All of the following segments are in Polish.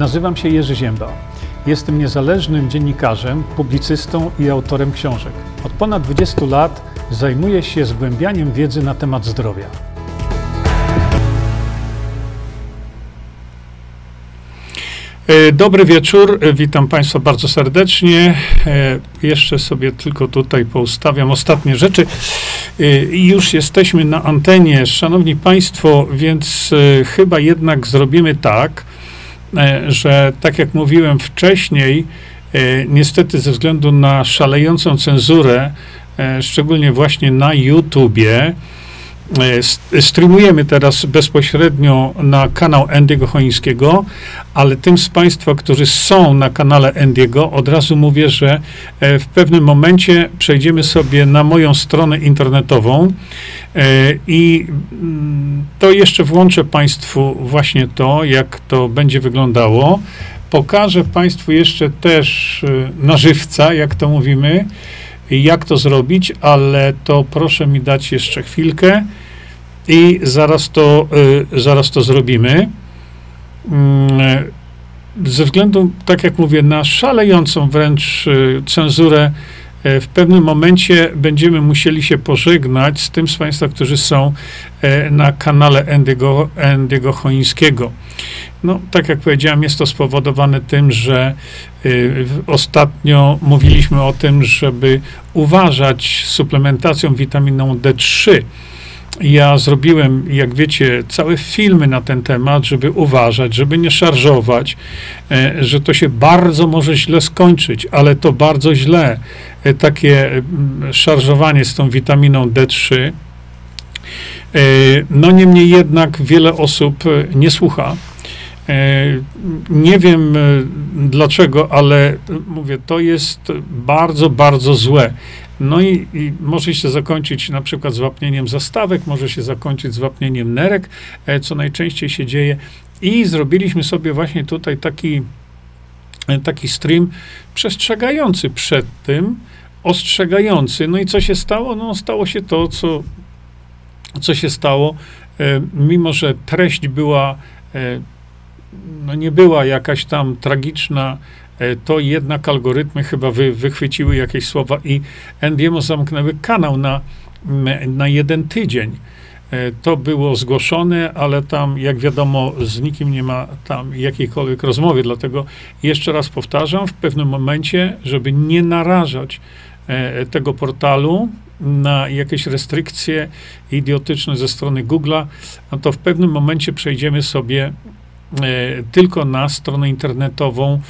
Nazywam się Jerzy Ziemba. Jestem niezależnym dziennikarzem, publicystą i autorem książek. Od ponad 20 lat zajmuję się zgłębianiem wiedzy na temat zdrowia. E, dobry wieczór, e, witam Państwa bardzo serdecznie. E, jeszcze sobie tylko tutaj poustawiam ostatnie rzeczy. Już jesteśmy na antenie, Szanowni Państwo, więc chyba jednak zrobimy tak, że tak jak mówiłem wcześniej, niestety ze względu na szalejącą cenzurę, szczególnie właśnie na YouTubie, E, streamujemy teraz bezpośrednio na kanał Endiego Chońskiego, ale tym z Państwa, którzy są na kanale Endiego, od razu mówię, że e, w pewnym momencie przejdziemy sobie na moją stronę internetową e, i mm, to jeszcze włączę Państwu właśnie to, jak to będzie wyglądało. Pokażę Państwu jeszcze też na żywca, jak to mówimy, jak to zrobić, ale to proszę mi dać jeszcze chwilkę i zaraz to, y, zaraz to zrobimy. Mm, ze względu, tak jak mówię, na szalejącą wręcz y, cenzurę, y, w pewnym momencie będziemy musieli się pożegnać z tym z Państwa, którzy są na kanale Endiego, Endiego Choińskiego. No, tak jak powiedziałem, jest to spowodowane tym, że ostatnio mówiliśmy o tym, żeby uważać suplementacją witaminą D3 ja zrobiłem, jak wiecie, całe filmy na ten temat, żeby uważać, żeby nie szarżować, e, że to się bardzo może źle skończyć, ale to bardzo źle. E, takie mm, szarżowanie z tą witaminą D3. E, no niemniej jednak wiele osób nie słucha. Nie wiem dlaczego, ale mówię, to jest bardzo, bardzo złe. No i, i, może się zakończyć na przykład zwapnieniem zastawek, może się zakończyć zwapnieniem nerek, e, co najczęściej się dzieje. I zrobiliśmy sobie właśnie tutaj taki, e, taki stream przestrzegający przed tym, ostrzegający. No i co się stało? No stało się to, co, co się stało. E, mimo, że treść była, no nie była jakaś tam tragiczna, E, to jednak algorytmy chyba wy, wychwyciły jakieś słowa i Endiemo zamknęły kanał na, na jeden tydzień. E, to było zgłoszone, ale tam, jak wiadomo, z nikim nie ma tam jakiejkolwiek rozmowy, dlatego jeszcze raz powtarzam, w pewnym momencie, żeby nie narażać e, tego portalu na jakieś restrykcje idiotyczne ze strony Google'a, no to w pewnym momencie przejdziemy sobie tylko na stronę internetową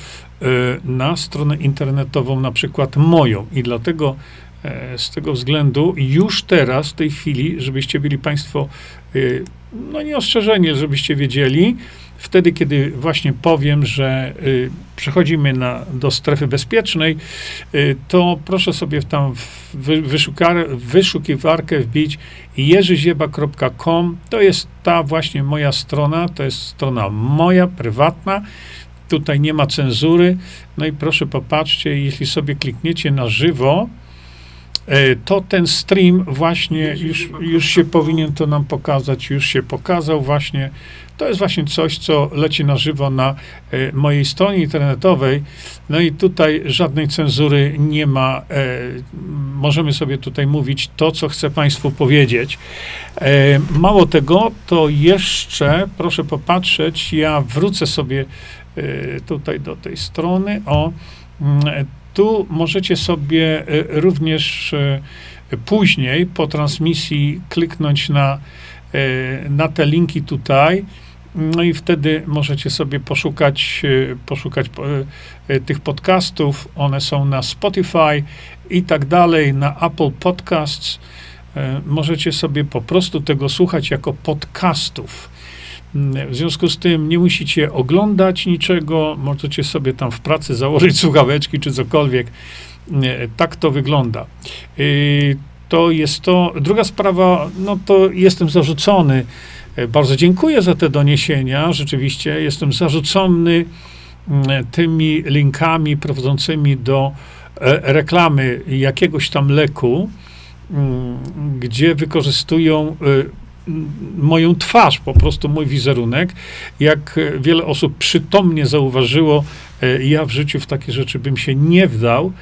Y, na stronę internetową, na przykład moją. I dlatego e, z tego względu już teraz, w tej chwili, żebyście byli Państwo, no nie ostrzeżeni, żebyście wiedzieli, wtedy, kiedy właśnie powiem, że y, przechodzimy na, do strefy bezpiecznej, to proszę sobie tam w wyszukiwarkę wbić jerzyzieba.com. To jest ta właśnie moja strona, to jest strona moja, prywatna. Tutaj nie ma cenzury. No i proszę popatrzcie, jeśli sobie klikniecie na żywo, to ten stream właśnie już, już się powinien to nam pokazać, już się pokazał właśnie. To jest właśnie coś, co leci na żywo na e, mojej stronie internetowej. No i tutaj żadnej cenzury nie ma. E, możemy sobie tutaj mówić to, co chcę Państwu powiedzieć. Mało tego, to jeszcze, proszę popatrzeć, ja wrócę sobie tutaj do tej strony. O, mm, tu możecie sobie y, również y, później po transmisji kliknąć na, na te linki tutaj. No i wtedy możecie sobie poszukać, poszukać tych podcastów. One są na Spotify i tak dalej, na Apple Podcasts. Możecie sobie po prostu tego słuchać jako podcastów. W związku z tym nie musicie oglądać niczego, możecie sobie tam w pracy założyć słuchaweczki czy cokolwiek. Tak to wygląda. Y, to jest to. Druga sprawa, no to jestem zarzucony. E, bardzo dziękuję za te doniesienia. Rzeczywiście jestem zarzucony mm, tymi linkami prowadzącymi do e, reklamy jakiegoś tam leku, mm, gdzie wykorzystują y, moją twarz, po prostu mój wizerunek. Jak wiele osób przytomnie zauważyło, ja w życiu w takie rzeczy bym się nie wdał.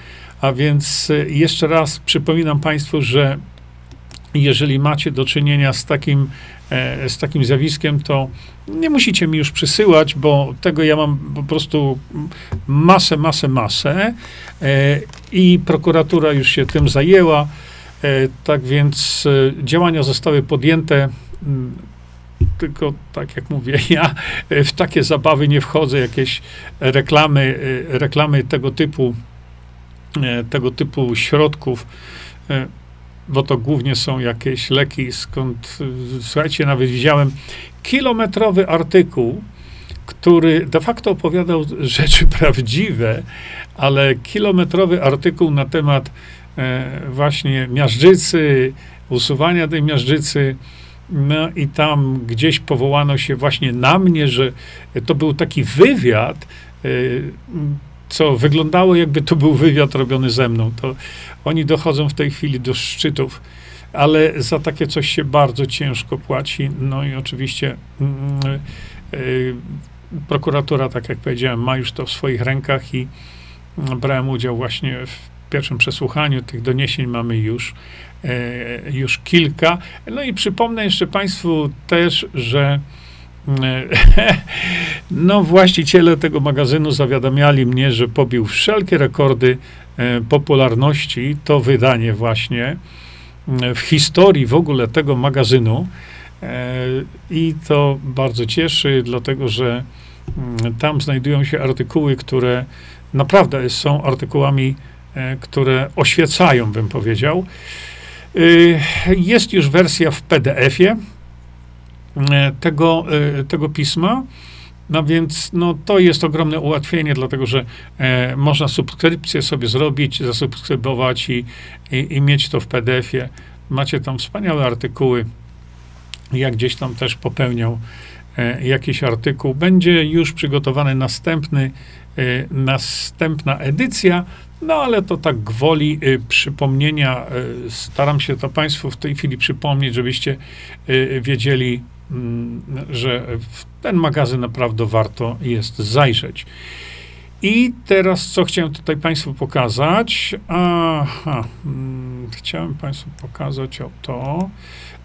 A więc jeszcze raz przypominam Państwu, że jeżeli macie do czynienia z takim, e, z takim zjawiskiem, to nie musicie mi już przysyłać, bo tego ja mam po prostu masę, masę, masę. E, I prokuratura już się tym zajęła. E, tak więc działania zostały podjęte. Tylko tak jak mówię, ja w takie zabawy nie wchodzę, jakieś reklamy, reklamy tego typu, tego typu środków bo to głównie są jakieś leki, skąd, słuchajcie, nawet widziałem kilometrowy artykuł, który de facto opowiadał rzeczy prawdziwe, ale kilometrowy artykuł na temat e, właśnie miażdżycy, usuwania tej miażdżycy, no i tam gdzieś powołano się właśnie na mnie, że to był taki wywiad, e, co wyglądało jakby to był wywiad robiony ze mną. To oni dochodzą w tej chwili do szczytów, ale za takie coś się bardzo ciężko płaci. No i oczywiście yy, yy, prokuratura, tak jak powiedziałem, ma już to w swoich rękach i brałem udział właśnie w pierwszym przesłuchaniu. Tych doniesień mamy już, yy, już kilka. No i przypomnę jeszcze Państwu też, że no, właściciele tego magazynu zawiadamiali mnie, że pobił wszelkie rekordy e, popularności, to wydanie właśnie e, w historii w ogóle tego magazynu. E, I to bardzo cieszy, dlatego że mm, tam znajdują się artykuły, które naprawdę są artykułami, które oświecają, bym powiedział. Jest już wersja w PDF-ie, E, tego, e, tego pisma. No więc no, to jest ogromne ułatwienie, dlatego że e, można subskrypcję sobie zrobić, zasubskrybować i, i, i mieć to w PDF-ie. Macie tam wspaniałe artykuły. Ja gdzieś tam też popełniał e, jakiś artykuł. Będzie już przygotowany następny, e, następna edycja, no ale to tak gwoli e, przypomnienia. staram się to Państwu w tej chwili przypomnieć, żebyście wiedzieli, Mm, że w ten magazyn naprawdę warto jest zajrzeć. I teraz co chciałem tutaj Państwu pokazać? Aha, hmm, chciałem Państwu pokazać o to.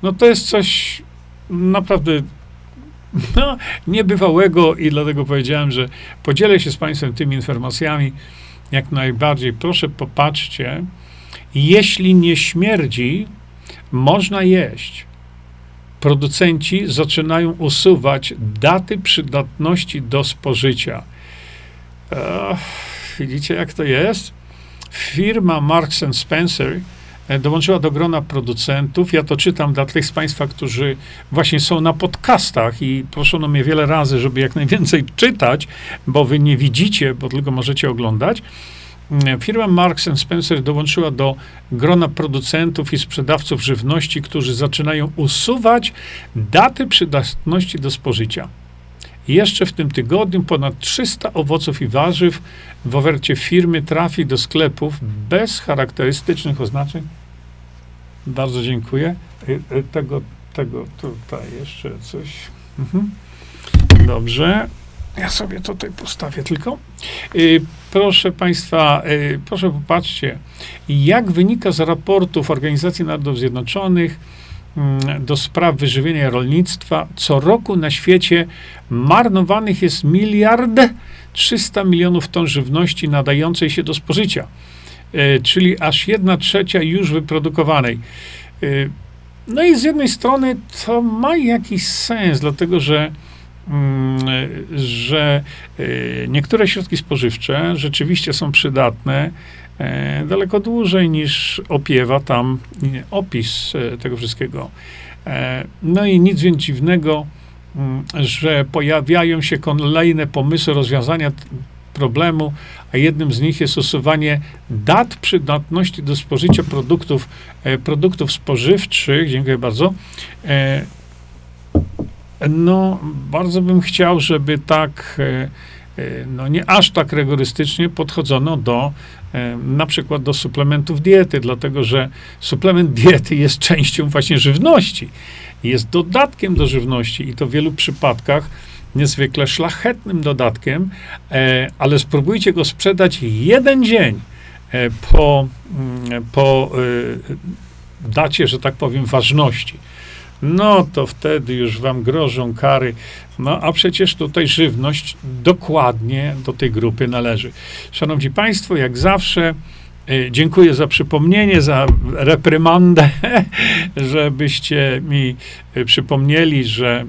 No to jest coś naprawdę no, niebywałego i dlatego powiedziałem, że podzielę się z Państwem tymi informacjami jak najbardziej. Proszę popatrzcie, jeśli nie śmierdzi, można jeść producenci zaczynają usuwać daty przydatności do spożycia. widzicie, jak to jest? Firma Marks Spencer dołączyła do grona producentów. Ja to czytam dla tych z Państwa, którzy właśnie są na podcastach i proszono mnie wiele razy, żeby jak najwięcej czytać, bo wy nie widzicie, bo tylko możecie oglądać. Firma Marks Spencer dołączyła do grona producentów i sprzedawców żywności, którzy zaczynają usuwać daty przydatności do spożycia. Jeszcze w tym tygodniu ponad 300 owoców i warzyw w ofercie firmy trafi do sklepów bez charakterystycznych oznaczeń. Bardzo dziękuję. Y, y, tego, tego tutaj jeszcze coś. Mhm. Dobrze. Ja sobie tutaj postawię tylko. Y, proszę Państwa, proszę popatrzcie, jak wynika z raportów Organizacji Narodów Zjednoczonych do spraw wyżywienia rolnictwa, co roku na świecie marnowanych jest miliard 300 milionów ton żywności nadającej się do spożycia, y, czyli aż jedna trzecia już wyprodukowanej. No i z jednej strony to ma jakiś sens, dlatego że Mm, że y, niektóre środki spożywcze rzeczywiście są przydatne e, daleko dłużej niż opiewa tam opis e, tego wszystkiego. E, no i nic więc dziwnego, mm, że pojawiają się kolejne pomysły rozwiązania problemu, a jednym z nich jest usuwanie dat przydatności do spożycia produktów, produktów spożywczych. Dziękuję bardzo no, bardzo bym chciał, żeby tak, no nie aż tak rygorystycznie podchodzono do na przykład do suplementów diety, dlatego że suplement diety jest częścią właśnie żywności. jest dodatkiem do żywności i to w wielu przypadkach niezwykle szlachetnym dodatkiem, e, ale spróbujcie go sprzedać jeden dzień e, po, mm, po e, dacie, że tak powiem, ważności. No to wtedy już wam grożą kary. No a przecież tutaj żywność dokładnie do tej grupy należy. Szanowni Państwo, jak zawsze, Dziękuję za przypomnienie, za reprymandę, żebyście mi przypomnieli, że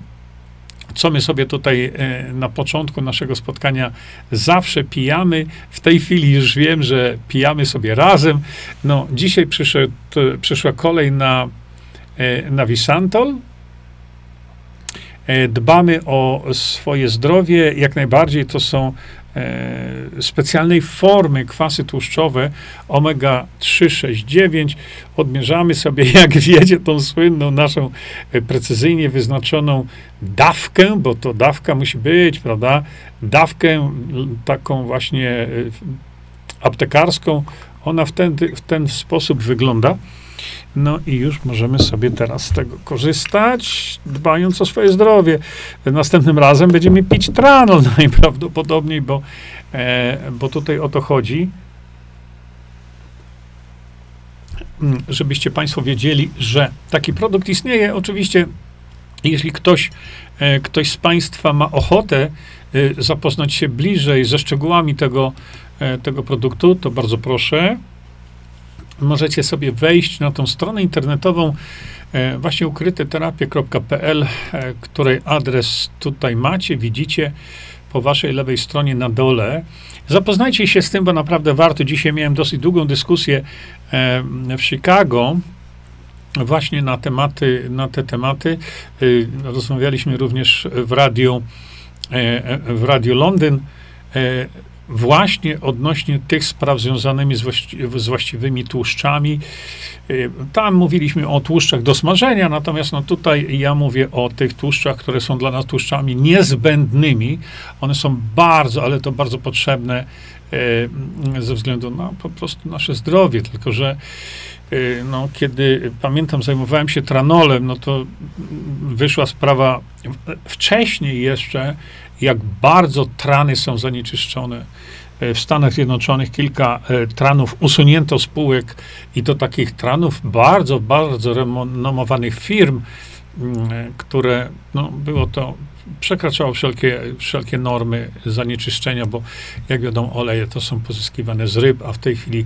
co my sobie tutaj e, na początku naszego spotkania zawsze pijamy. W tej chwili już wiem, że pijamy sobie razem. No, dzisiaj przyszedł, przyszła kolej na, e, na Visantol. E, dbamy o swoje zdrowie, jak najbardziej to są E, specjalnej formy kwasy tłuszczowe omega 3, 6, 9. Odmierzamy sobie, jak wiecie, tą słynną naszą precyzyjnie wyznaczoną dawkę, bo to dawka musi być, prawda? Dawkę taką właśnie aptekarską. Ona w ten, w ten sposób wygląda. No i już możemy sobie teraz z tego korzystać, dbając o swoje zdrowie. Następnym razem będziemy pić tranol najprawdopodobniej, bo, e, bo tutaj o to chodzi. Mm, żebyście Państwo wiedzieli, że taki produkt istnieje. Oczywiście, jeśli ktoś, e, ktoś z Państwa ma ochotę e, zapoznać się bliżej ze szczegółami tego, e, tego produktu, to bardzo proszę możecie sobie wejść na tą stronę internetową e, właśnie ukryteterapie.pl, e, której adres tutaj macie, widzicie po waszej lewej stronie na dole. Zapoznajcie się z tym, bo naprawdę warto. Dzisiaj miałem dosyć długą dyskusję e, w Chicago właśnie na tematy, na te tematy. Rozmawialiśmy również w radiu, w radiu Londyn właśnie odnośnie tych spraw związanymi z, właści z, właściwymi tłuszczami. Y, tam mówiliśmy o tłuszczach do smażenia, natomiast no tutaj ja mówię o tych tłuszczach, które są dla nas tłuszczami niezbędnymi. One są bardzo, ale to bardzo potrzebne y, ze względu na po prostu nasze zdrowie, tylko że no, kiedy pamiętam, zajmowałem się tranolem, no to wyszła sprawa wcześniej jeszcze, jak bardzo trany są zanieczyszczone. E, w Stanach Zjednoczonych kilka e, tranów usunięto spółek i to takich tranów bardzo, bardzo renomowanych firm, które, no, było to, przekraczało wszelkie, wszelkie normy zanieczyszczenia, bo jak wiadomo, oleje to są pozyskiwane z ryb, a w tej chwili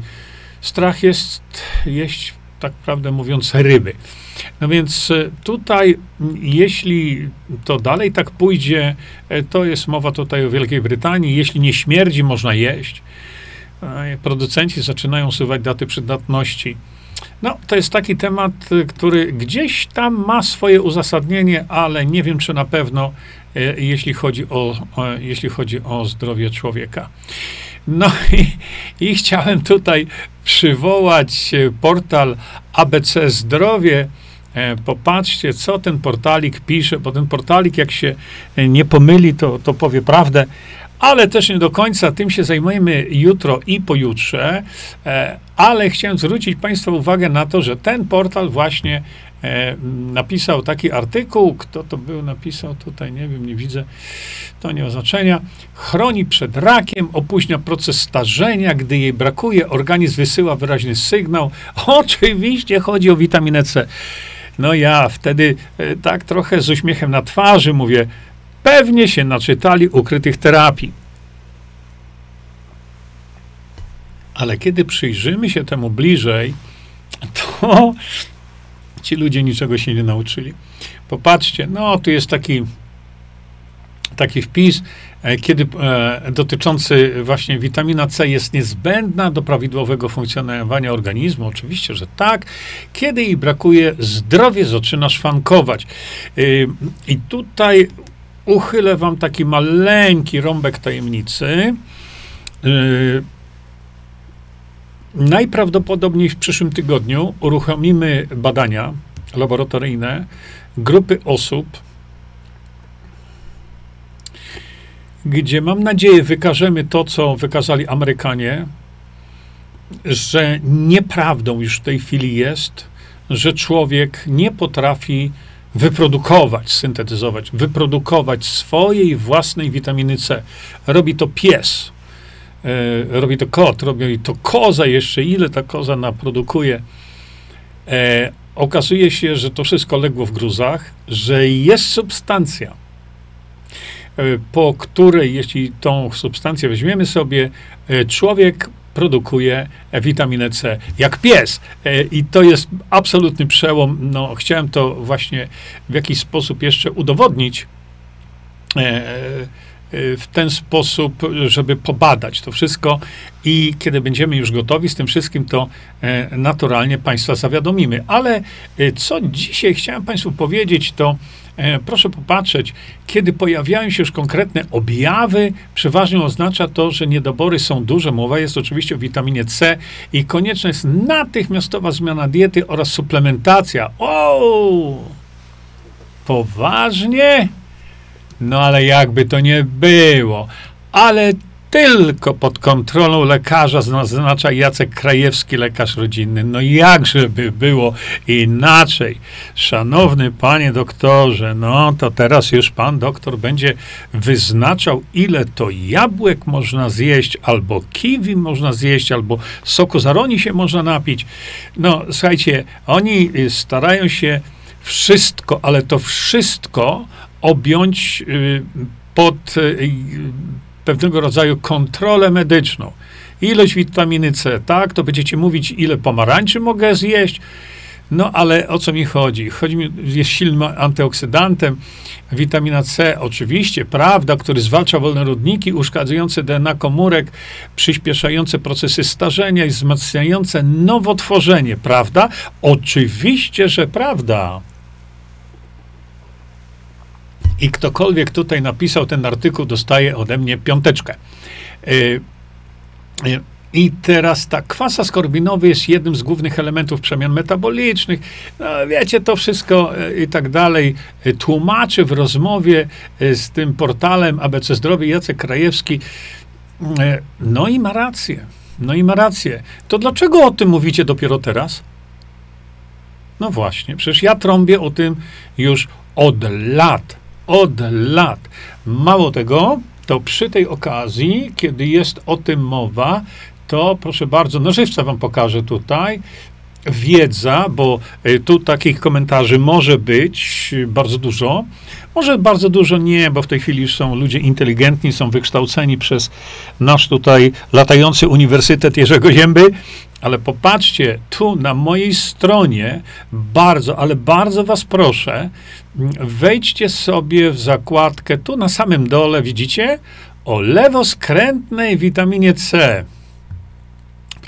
strach jest jeść, tak prawdę mówiąc, ryby. No więc e, tutaj, jeśli to dalej tak pójdzie, e, to jest mowa tutaj o Wielkiej Brytanii. Jeśli nie śmierdzi, można jeść. Producenci zaczynają usuwać daty przydatności. No, to jest taki temat, e, który gdzieś tam ma swoje uzasadnienie, ale nie wiem, czy na pewno, jeśli chodzi o, jeśli chodzi o zdrowie człowieka. No i, i chciałem tutaj przywołać portal ABC Zdrowie, E, popatrzcie, co ten portalik pisze, bo ten portalik, jak się e, nie pomyli, to, to powie prawdę, ale też nie do końca. Tym się zajmujemy jutro i pojutrze. E, ale chciałem zwrócić Państwa uwagę na to, że ten portal właśnie napisał taki artykuł. Kto to był? Napisał tutaj, nie wiem, nie widzę. To nie ma znaczenia. Chroni przed rakiem, opóźnia proces starzenia. Gdy jej brakuje, organizm wysyła wyraźny sygnał. Oczywiście chodzi o witaminę C. No ja wtedy e, tak trochę z uśmiechem na twarzy mówię, pewnie się naczytali ukrytych terapii. Ale kiedy przyjrzymy się temu bliżej, to ci ludzie niczego się nie nauczyli. Popatrzcie, no tu jest taki, taki wpis, E, kiedy e, dotyczący właśnie witamina C jest niezbędna do prawidłowego funkcjonowania organizmu? Oczywiście, że tak. Kiedy jej brakuje, zdrowie zaczyna szwankować. E, I tutaj uchylę wam taki maleńki rąbek tajemnicy. Najprawdopodobniej w przyszłym tygodniu uruchomimy badania laboratoryjne grupy osób, gdzie mam nadzieję wykażemy to, co wykazali Amerykanie, że nieprawdą już w tej chwili jest, że człowiek nie potrafi wyprodukować, syntetyzować, wyprodukować swojej własnej witaminy C. Robi to pies, e, robi to kot, robi to koza jeszcze, ile ta koza naprodukuje. E, okazuje się, że to wszystko legło w gruzach, że jest substancja, e, po której, jeśli tą substancję weźmiemy sobie, człowiek produkuje witaminę C, jak pies. E, I to jest absolutny przełom. No, chciałem to właśnie w jakiś sposób jeszcze udowodnić w ten sposób, żeby pobadać to wszystko i kiedy będziemy już gotowi z tym wszystkim, to e, naturalnie Państwa zawiadomimy. Ale e, co dzisiaj chciałem Państwu powiedzieć, to e, proszę popatrzeć, kiedy pojawiają się już konkretne objawy, przeważnie oznacza to, że niedobory są duże. Mowa jest oczywiście o witaminie C i konieczna jest natychmiastowa zmiana diety oraz suplementacja. O! Poważnie? No ale jakby to nie było. Ale tylko pod kontrolą lekarza zaznacza Jacek Krajewski, lekarz rodzinny. No jakżeby było inaczej? Szanowny panie doktorze, no to teraz już pan doktor będzie wyznaczał, ile to jabłek można zjeść, albo kiwi można zjeść, albo soku zaroni się można napić. No słuchajcie, oni starają się wszystko, ale to wszystko objąć y, pod y, pewnego rodzaju kontrolę medyczną. Ilość witaminy C, tak, to będziecie mówić, ile pomarańczy mogę zjeść. No ale o co mi chodzi? Chodzi mi, jest silnym antyoksydantem. Witamina C, oczywiście, prawda, który zwalcza wolne rodniki, uszkadzające DNA komórek, przyspieszające procesy starzenia i wzmacniające nowotworzenie, prawda? Oczywiście, że prawda. I ktokolwiek tutaj napisał ten artykuł, dostaje ode mnie piąteczkę. Y, y, I teraz ta kwasa skorbinowy jest jednym z głównych elementów przemian metabolicznych. No, wiecie, to wszystko y, i tak dalej. Tłumaczy w rozmowie z tym portalem ABC Zdrowie Jacek Krajewski. No i ma rację. No i ma rację. To dlaczego o tym mówicie dopiero teraz? No właśnie, przecież ja trąbię o tym już od lat od lat. Mało tego, to przy tej okazji, kiedy jest o tym mowa, to proszę bardzo, no żywca wam pokażę tutaj. Wiedza, bo y, tu takich komentarzy może być bardzo dużo. Może bardzo dużo nie, bo w tej chwili już są ludzie inteligentni, są wykształceni przez nasz tutaj latający Uniwersytet Jerzego Zięby, ale popatrzcie, tu na mojej stronie, bardzo, ale bardzo was proszę, wejdźcie sobie w zakładkę, tu na samym dole widzicie, o lewoskrętnej witaminie C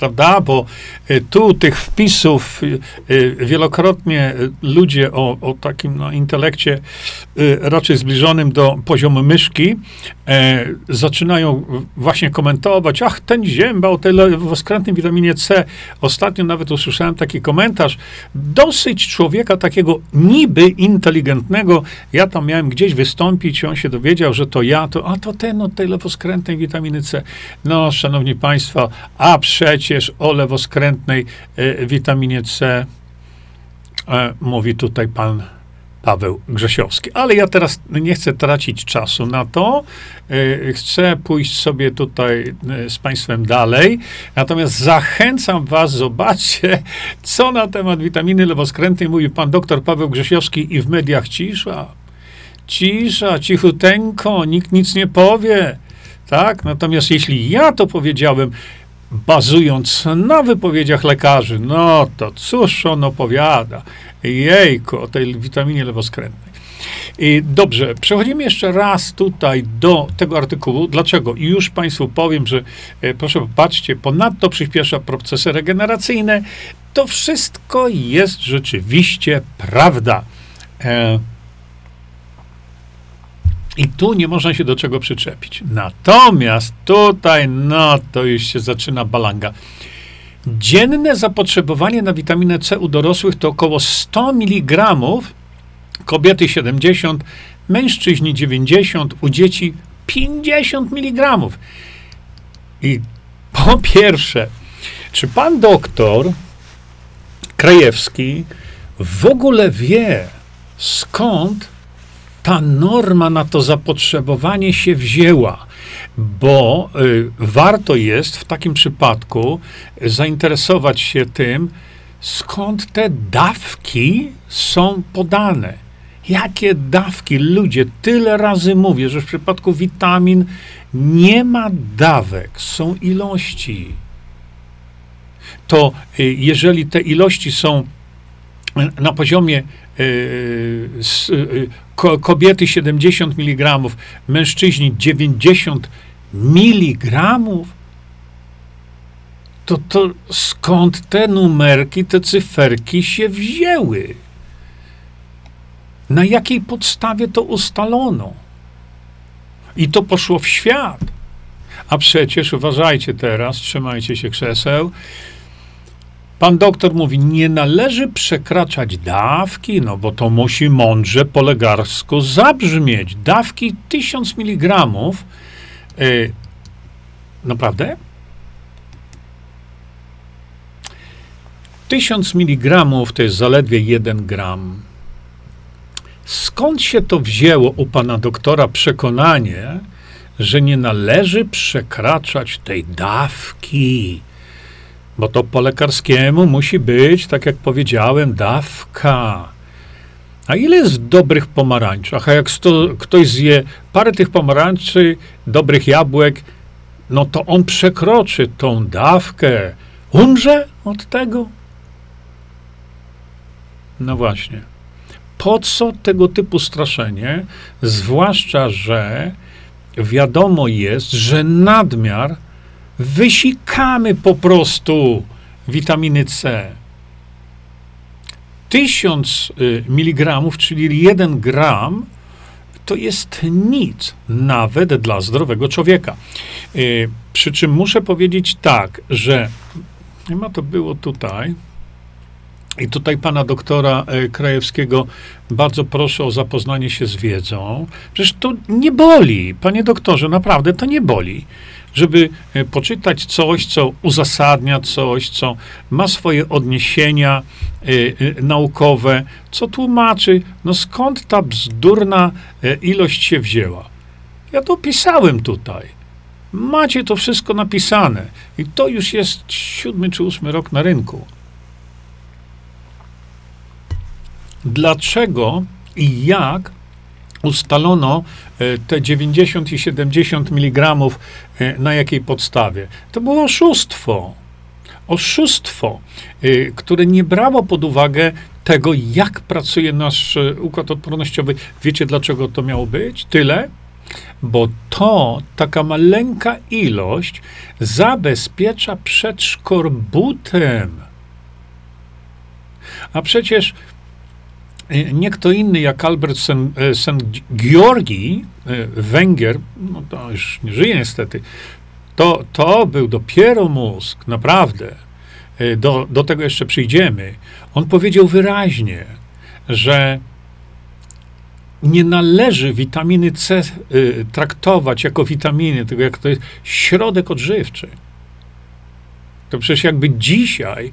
prawda? Bo y, tu tych wpisów y, y, wielokrotnie ludzie o, o takim no, intelekcie raczej zbliżonym do poziomu myszki e, zaczynają właśnie komentować, ach, ten zięba o tej lewoskrętnej witaminie C. Ostatnio nawet usłyszałem taki komentarz, dosyć człowieka takiego niby inteligentnego, ja tam miałem gdzieś wystąpić, on się dowiedział, że to ja, to, a to ten od tej lewoskrętnej witaminy C. No, szanowni państwo, a przecież o lewoskrętnej y, witaminie C y, mówi tutaj pan Paweł Grzesiowski. Ale ja teraz nie chcę tracić czasu na to. E, chcę pójść sobie tutaj e, z Państwem dalej. Natomiast zachęcam Was, zobaczcie, co na temat witaminy lewoskrętnej mówi pan dr Paweł Grzesiowski i w mediach cisza. Cisza, cichuteńko, nikt nic nie powie. Tak? Natomiast jeśli ja to powiedziałem, bazując na wypowiedziach lekarzy, no to cóż on opowiada? Jejku, o tej witaminie lewoskrętnej. I dobrze, przechodzimy jeszcze raz tutaj do tego artykułu. Dlaczego? I już Państwu powiem, że e, proszę popatrzcie, ponadto przyspiesza procesy regeneracyjne. To wszystko jest rzeczywiście prawda. E, i tu nie można się do czego przyczepić. Natomiast tutaj, no to już się zaczyna balanga. Dzienne zapotrzebowanie na witaminę C u dorosłych to około 100 mg, kobiety 70, mężczyźni 90, u dzieci 50 mg. I po pierwsze, czy pan doktor Krajewski w ogóle wie, skąd ta norma na to zapotrzebowanie się wzięła, bo y, warto jest w takim przypadku zainteresować się tym, skąd te dawki są podane. Jakie dawki? Ludzie, tyle razy mówię, że w przypadku witamin nie ma dawek, są ilości. To y, jeżeli te ilości są na poziomie y, y, kobiety 70 mg, mężczyźni 90 mg, to, to skąd te numerki, te cyferki się wzięły? Na jakiej podstawie to ustalono? I to poszło w świat. A przecież uważajcie teraz, trzymajcie się krzeseł. Pan doktor mówi, nie należy przekraczać dawki, no bo to musi mądrze po legarsku zabrzmieć. Dawki 1000 mg. Yy, naprawdę? 1000 mg to jest zaledwie 1 gram. Skąd się to wzięło u pana doktora przekonanie, że nie należy przekraczać tej dawki? Bo to po lekarskiemu musi być, tak jak powiedziałem, dawka. A ile jest dobrych pomarańczach? A jak sto, ktoś zje parę tych pomarańczy, dobrych jabłek, no to on przekroczy tą dawkę. Umrze od tego? No właśnie. Po co tego typu straszenie? Zwłaszcza, że wiadomo jest, że nadmiar wysikamy po prostu witaminy C. 1000 y, miligramów, czyli 1 gram, to jest nic, nawet dla zdrowego człowieka. Y, przy czym muszę powiedzieć tak, że chyba to było tutaj. I tutaj pana doktora y, Krajewskiego bardzo proszę o zapoznanie się z wiedzą. Przecież to nie boli, panie doktorze, naprawdę to nie boli żeby e, poczytać coś, co uzasadnia coś, co ma swoje odniesienia y, y, naukowe, co tłumaczy, no skąd ta bzdurna ilość się wzięła. Ja to pisałem tutaj. Macie to wszystko napisane. I to już jest siódmy czy ósmy rok na rynku. Dlaczego i jak ustalono e, te 90 i 70 mg e, na jakiej podstawie. To było oszustwo. Oszustwo, e, które nie brało pod uwagę tego, jak pracuje nasz układ odpornościowy. Wiecie, dlaczego to miało być? Tyle, bo to taka maleńka ilość zabezpiecza przed szkorbutem. A przecież nie kto inny jak Albert Sen-Georgi, e, e, Węgier, no to już nie żyje niestety, to, to był dopiero mózg, naprawdę. Do, do tego jeszcze przyjdziemy. On powiedział wyraźnie, że nie należy witaminy C traktować jako witaminy, tylko jak to jest środek odżywczy. To przecież jakby dzisiaj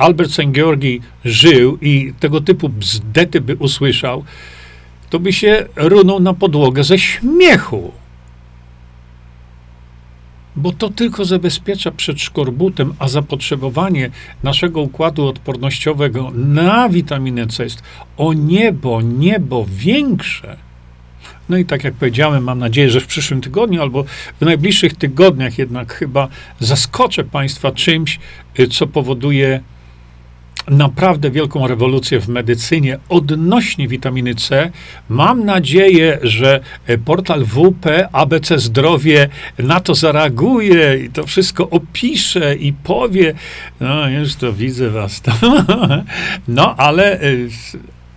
Albert St. Georgi żył i tego typu bzdety by usłyszał, to by się runął na podłogę ze śmiechu. Bo to tylko zabezpiecza przed szkorbutem, a zapotrzebowanie naszego układu odpornościowego na witaminę C jest o niebo, niebo większe. No i tak jak powiedziałem, mam nadzieję, że w przyszłym tygodniu albo w najbliższych tygodniach jednak chyba zaskoczę Państwa czymś, co powoduje naprawdę wielką rewolucję w medycynie odnośnie witaminy C. Mam nadzieję, że e, portal WP ABC Zdrowie na to zareaguje i to wszystko opisze i powie. No, już to widzę was. No, ale e,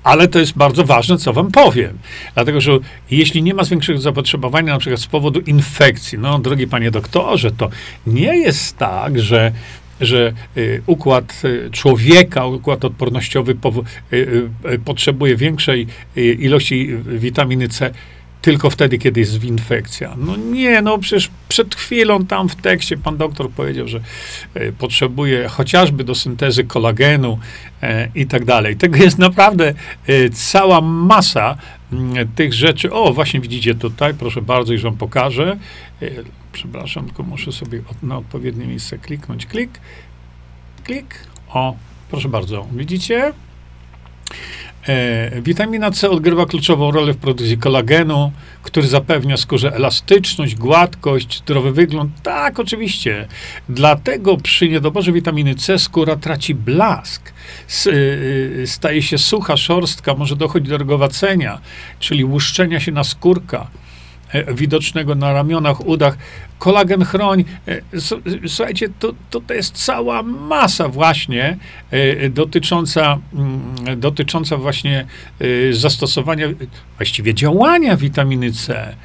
ale to jest bardzo ważne, co wam powiem. Dlatego, że jeśli nie ma większego zapotrzebowania, na przykład z powodu infekcji, no, drogi panie doktorze, to nie jest tak, że że y, układ y, człowieka, układ odpornościowy y, potrzebuje większej ilości witaminy C. tylko wtedy, kiedy jest infekcja. No nie, no przecież przed chwilą tam w tekście pan doktor powiedział, że potrzebuje chociażby do syntezy kolagenu e, i tak dalej. Tego jest naprawdę cała masa tych rzeczy. O, właśnie widzicie tutaj, proszę bardzo, już wam pokażę. E, przepraszam, tylko muszę sobie na odpowiednie miejsce kliknąć. Klik, klik. O, proszę bardzo, widzicie? E, witamina C odgrywa kluczową rolę w produkcji kolagenu, który zapewnia skórze elastyczność, gładkość, zdrowy wygląd. Tak, oczywiście. Dlatego przy niedoborze witaminy C skóra traci blask, S, y, staje się sucha, szorstka, może dochodzić do rogowacenia, czyli łuszczenia się na skórka widocznego na ramionach, udach. Kolagen chroń. E, słuchajcie, to, to, to jest cała masa właśnie e, dotycząca, mm, dotycząca właśnie e, zastosowania, właściwie działania witaminy C.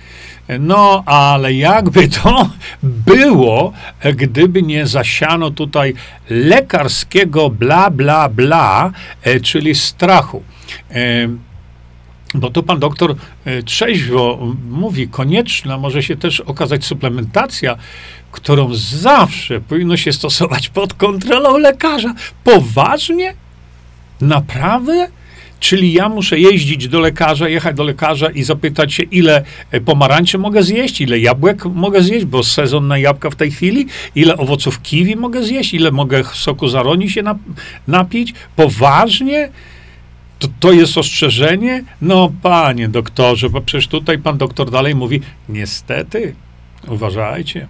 No, ale jakby to było, gdyby nie zasiano tutaj lekarskiego bla, bla, bla, czyli strachu. Bo tu pan doktor e, trzeźwo mówi, konieczna może się też okazać suplementacja, którą zawsze powinno się stosować pod kontrolą lekarza. Poważnie? Naprawdę? Czyli ja muszę jeździć do lekarza, jechać do lekarza i zapytać się, ile e, pomarańczy mogę zjeść, ile jabłek mogę zjeść, bo sezon na jabłka w tej chwili, ile owoców kiwi mogę zjeść, ile mogę soku zaroni się napić. Poważnie? To, to jest ostrzeżenie? No, panie doktorze, bo przecież tutaj pan doktor dalej mówi, niestety, uważajcie.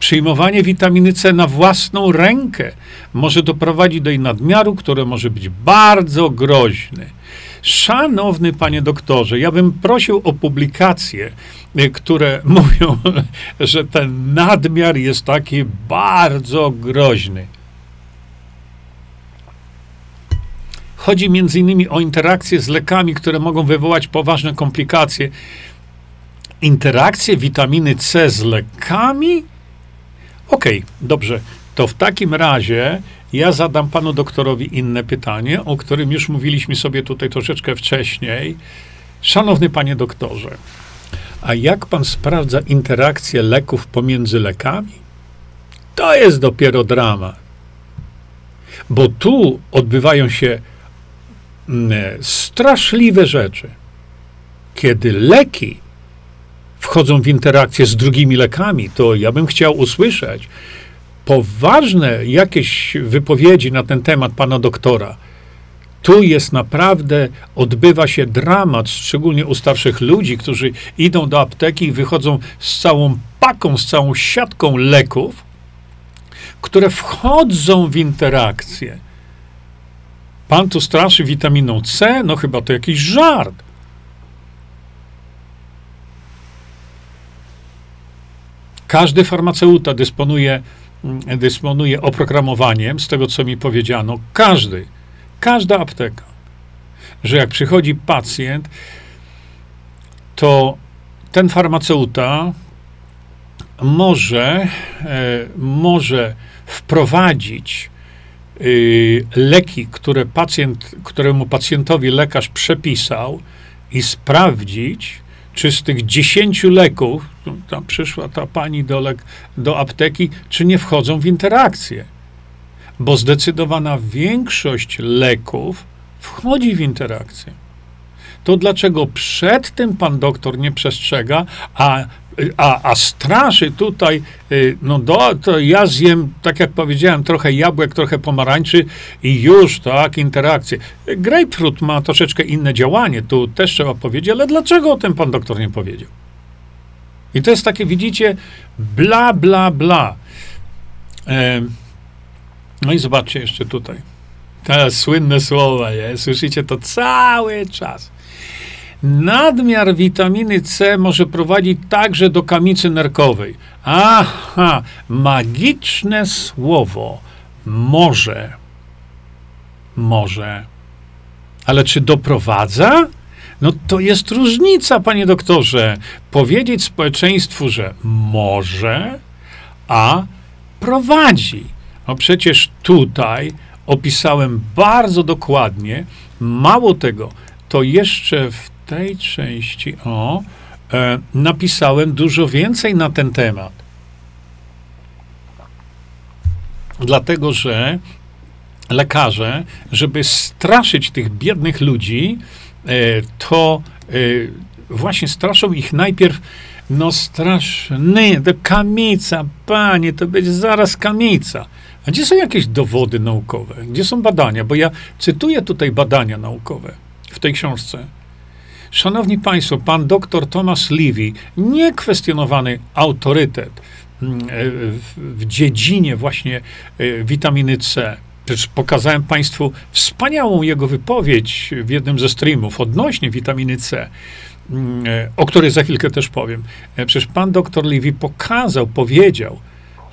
Przyjmowanie witaminy C na własną rękę może doprowadzić do jej nadmiaru, które może być bardzo groźny. Szanowny panie doktorze, ja bym prosił o publikacje, y, które mówią, że ten nadmiar jest taki bardzo groźny. Chodzi innymi o interakcje z lekami, które mogą wywołać poważne komplikacje. Interakcje witaminy C z lekami? Okej, okay, dobrze. To w takim razie ja zadam panu doktorowi inne pytanie, o którym już mówiliśmy sobie tutaj troszeczkę wcześniej. Szanowny panie doktorze, a jak pan sprawdza interakcję leków pomiędzy lekami? To jest dopiero dramat. Bo tu odbywają się straszliwe rzeczy. Kiedy leki wchodzą w interakcję z drugimi lekami, to ja bym chciał usłyszeć poważne jakieś wypowiedzi na ten temat pana doktora. Tu jest naprawdę, odbywa się dramat, szczególnie u starszych ludzi, którzy idą do apteki i wychodzą z całą paką, z całą siatką leków, które wchodzą w interakcję. Pan tu straszy witaminą C? No chyba to jakiś żart. Każdy farmaceuta dysponuje, mm, dysponuje oprogramowaniem, z tego co mi powiedziano. Każdy, każda apteka. Że jak przychodzi pacjent, to ten farmaceuta może, e, może wprowadzić leki, które pacjent, któremu pacjentowi lekarz przepisał i sprawdzić, czy z tych dziesięciu leków, tam przyszła ta pani do, lek, do apteki, czy nie wchodzą w interakcję. Bo zdecydowana większość leków wchodzi w interakcję. To dlaczego przed tym pan doktor nie przestrzega, a a, a straszy tutaj, y, no do, to ja zjem, tak jak powiedziałem, trochę jabłek, trochę pomarańczy i już, tak, interakcje. Grapefruit ma troszeczkę inne działanie, tu też trzeba powiedzieć, ale dlaczego o tym pan doktor nie powiedział? I to jest takie, widzicie, bla, bla, bla. E, no i zobaczcie jeszcze tutaj. Te słynne słowa? Słyszycie to cały czas. Nadmiar witaminy C może prowadzić także do kamicy nerkowej. Aha, magiczne słowo. Może. Może. Ale czy doprowadza? No to jest różnica, panie doktorze. Powiedzieć społeczeństwu, że może, a prowadzi. No przecież tutaj opisałem bardzo dokładnie. Mało tego, to jeszcze w tej części, o, e, napisałem dużo więcej na ten temat. Dlatego, że lekarze, żeby straszyć tych biednych ludzi, e, to e, właśnie straszą ich najpierw, no straszny, to kamica, panie, to będzie zaraz kamica. A gdzie są jakieś dowody naukowe? Gdzie są badania? Bo ja cytuję tutaj badania naukowe w tej książce. Szanowni Państwo, pan dr Thomas Levy, niekwestionowany autorytet mm, e, w dziedzinie właśnie witaminy C, Przecież pokazałem Państwu wspaniałą jego wypowiedź w jednym ze streamów odnośnie witaminy C, mm, e, o której za chwilkę też powiem. E, przecież pan dr Levy pokazał, powiedział,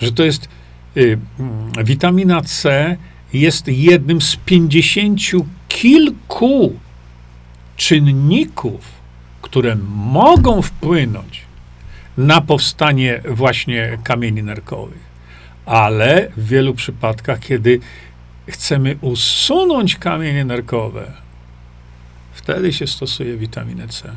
że to jest y, mm, witamina C jest jednym z pięćdziesięciu kilku czynników, które mogą wpłynąć na powstanie właśnie kamieni nerkowych. Ale w wielu przypadkach, kiedy chcemy usunąć kamienie nerkowe, wtedy się stosuje witaminę C.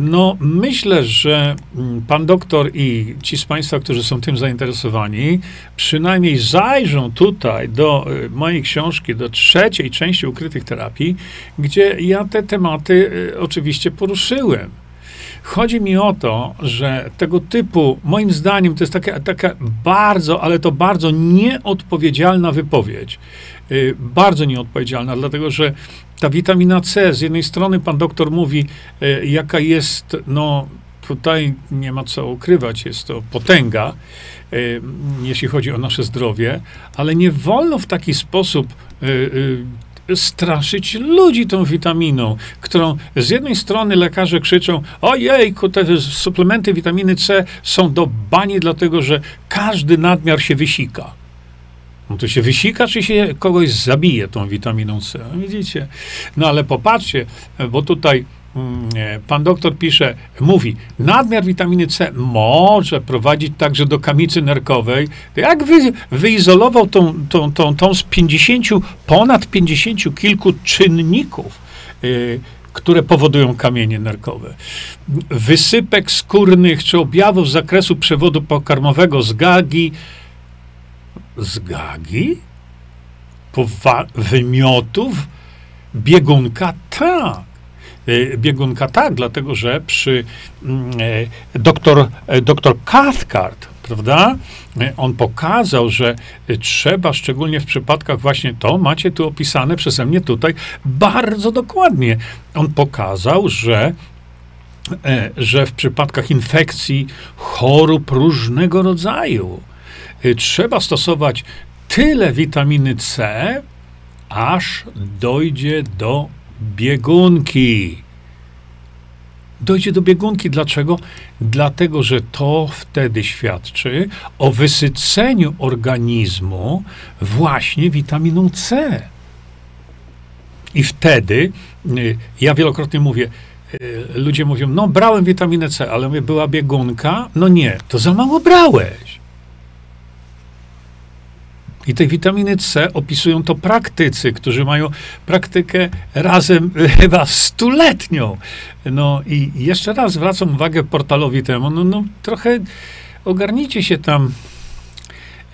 No, myślę, że mm, pan doktor i ci z Państwa, którzy są tym zainteresowani, przynajmniej zajrzą tutaj do y, mojej książki, do trzeciej części ukrytych terapii, gdzie ja te tematy y, oczywiście poruszyłem. Chodzi mi o to, że tego typu, moim zdaniem, to jest taka, taka bardzo, ale to bardzo nieodpowiedzialna wypowiedź. Yy, bardzo nieodpowiedzialna, dlatego że ta witamina C, z jednej strony pan doktor mówi, yy, jaka jest, no tutaj nie ma co ukrywać, jest to potęga, yy, jeśli chodzi o nasze zdrowie, ale nie wolno w taki sposób y, straszyć ludzi tą witaminą, którą z jednej strony lekarze krzyczą, ojej, te suplementy witaminy C są do bani, dlatego że każdy nadmiar się wysika. No to się wysika, czy się kogoś zabije tą witaminą C? No widzicie? No ale popatrzcie, bo tutaj Mm, pan doktor pisze, mówi, nadmiar witaminy C może prowadzić także do kamicy nerkowej. Jak wy, wyizolował tą, tą, tą, tą z 50, ponad 50 kilku czynników, y, które powodują kamienie nerkowe. Wysypek skórnych czy objawów z zakresu przewodu pokarmowego z gagi. Z gagi? Powa- wymiotów? Biegunka? Tak. Y, biegunka tak, dlatego że przy mm, e, doktor, e, doktor Cathcart, prawda, e, on pokazał, że trzeba, szczególnie w przypadkach właśnie to, macie tu opisane przeze mnie tutaj bardzo dokładnie. On pokazał, że że w przypadkach infekcji, chorób różnego rodzaju trzeba stosować tyle witaminy C, aż dojdzie do biegunki. Dojdzie do biegunki. Dlaczego? Dlatego, że to wtedy świadczy o wysyceniu organizmu właśnie witaminą C. I wtedy, y, ja wielokrotnie mówię, y, ludzie mówią, no brałem witaminę C, ale mówię, była biegunka. No nie, to za mało brałeś. I tej witaminy C opisują to praktycy, którzy mają praktykę razem chyba stuletnią. No i jeszcze raz zwracam uwagę portalowi temu, no, no trochę ogarnijcie się tam.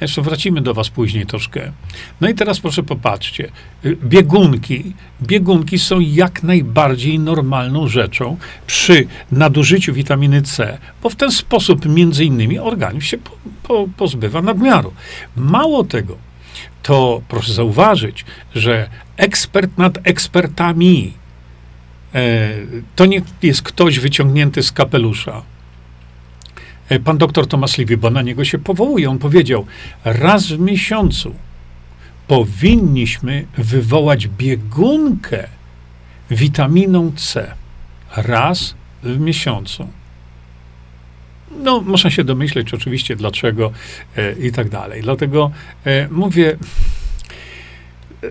Jeszcze wracimy do was później troszkę. No i teraz proszę popatrzcie. Biegunki. Biegunki są jak najbardziej normalną rzeczą przy nadużyciu witaminy C, bo w ten sposób między innymi organizm się po, po, pozbywa nadmiaru. Mało tego, to proszę zauważyć, że ekspert nad ekspertami e, to nie jest ktoś wyciągnięty z kapelusza. E, pan doktor Tomasz Liwi, bo na niego się powołuje, on powiedział, raz w miesiącu powinniśmy wywołać biegunkę witaminą C. Raz w miesiącu. No, można się domyśleć oczywiście dlaczego e, i tak dalej. Dlatego e, mówię, e,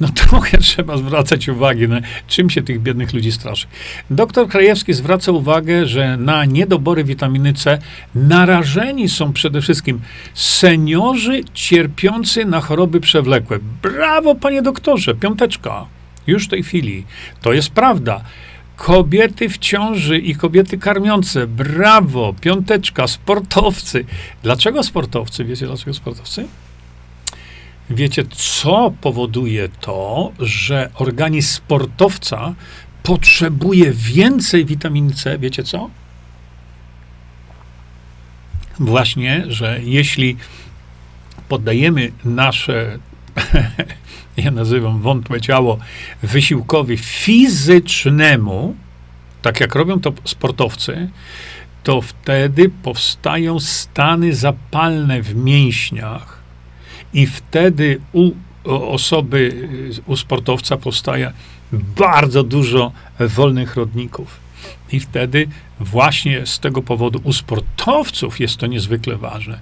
no trochę trzeba zwracać uwagę, na czym się tych biednych ludzi straszy. Doktor Krajewski zwraca uwagę, że na niedobory witaminy C narażeni są przede wszystkim seniorzy cierpiący na choroby przewlekłe. Brawo, panie doktorze, piąteczka. Już w tej chwili. To jest prawda kobiety w ciąży i kobiety karmiące, brawo, piąteczka, sportowcy. Dlaczego sportowcy? Wiecie dlaczego sportowcy? Wiecie, co powoduje to, że organizm sportowca potrzebuje więcej witaminy C? Wiecie co? Właśnie, że jeśli poddajemy nasze, ja nazywam wątłe ciało, wysiłkowi fizycznemu, tak jak robią to sportowcy, to wtedy powstają stany zapalne w mięśniach i wtedy u osoby, u sportowca powstaje bardzo dużo wolnych rodników. I wtedy właśnie z tego powodu u sportowców jest to niezwykle ważne.